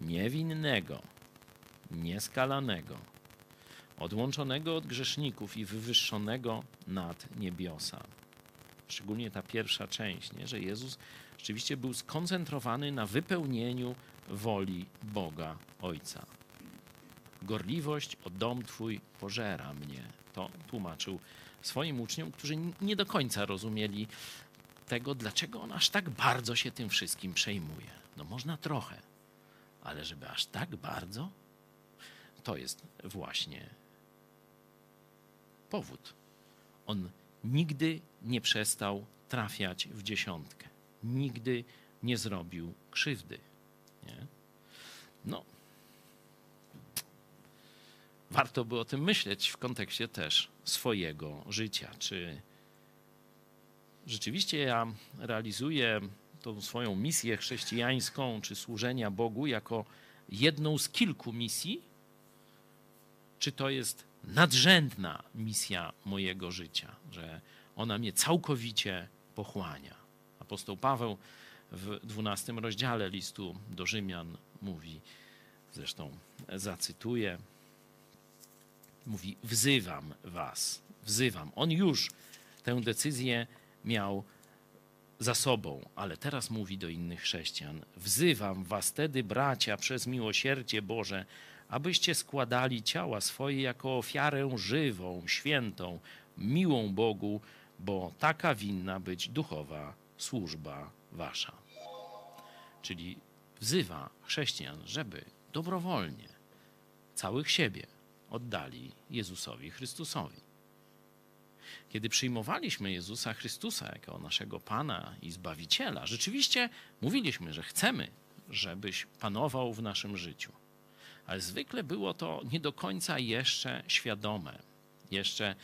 niewinnego, nieskalanego, odłączonego od grzeszników i wywyższonego nad niebiosa. Szczególnie ta pierwsza część, nie? że Jezus rzeczywiście był skoncentrowany na wypełnieniu woli Boga Ojca. Gorliwość o dom Twój pożera mnie. To tłumaczył swoim uczniom, którzy nie do końca rozumieli tego, dlaczego on aż tak bardzo się tym wszystkim przejmuje. No można trochę, ale żeby aż tak bardzo, to jest właśnie powód. On nigdy nie przestał trafiać w dziesiątkę. Nigdy nie zrobił krzywdy. Nie? No, warto by o tym myśleć w kontekście też swojego życia. Czy rzeczywiście ja realizuję tą swoją misję chrześcijańską, czy służenia Bogu jako jedną z kilku misji, czy to jest nadrzędna misja mojego życia, że ona mnie całkowicie pochłania. Apostoł Paweł w dwunastym rozdziale listu do Rzymian mówi, zresztą zacytuję, mówi: Wzywam was, wzywam. On już tę decyzję miał za sobą, ale teraz mówi do innych chrześcijan: Wzywam was tedy, bracia, przez miłosierdzie Boże, abyście składali ciała swoje jako ofiarę żywą, świętą, miłą Bogu, bo taka winna być duchowa służba wasza. Czyli wzywa chrześcijan, żeby dobrowolnie całych siebie oddali Jezusowi Chrystusowi. Kiedy przyjmowaliśmy Jezusa Chrystusa jako naszego Pana i Zbawiciela, rzeczywiście mówiliśmy, że chcemy, żebyś panował w naszym życiu. ale zwykle było to nie do końca jeszcze świadome. Jeszcze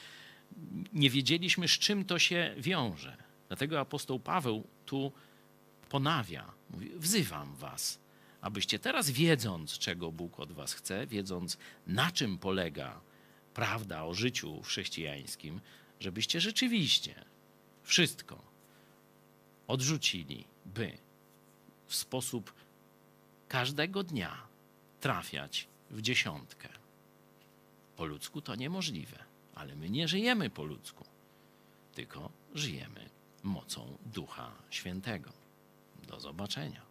nie wiedzieliśmy, z czym to się wiąże. Dlatego apostoł Paweł tu ponawia, mówi: Wzywam was, abyście teraz, wiedząc, czego Bóg od was chce, wiedząc, na czym polega prawda o życiu chrześcijańskim, żebyście rzeczywiście wszystko odrzucili, by w sposób każdego dnia trafiać w dziesiątkę. Po ludzku to niemożliwe, ale my nie żyjemy po ludzku, tylko żyjemy mocą Ducha Świętego. Do zobaczenia.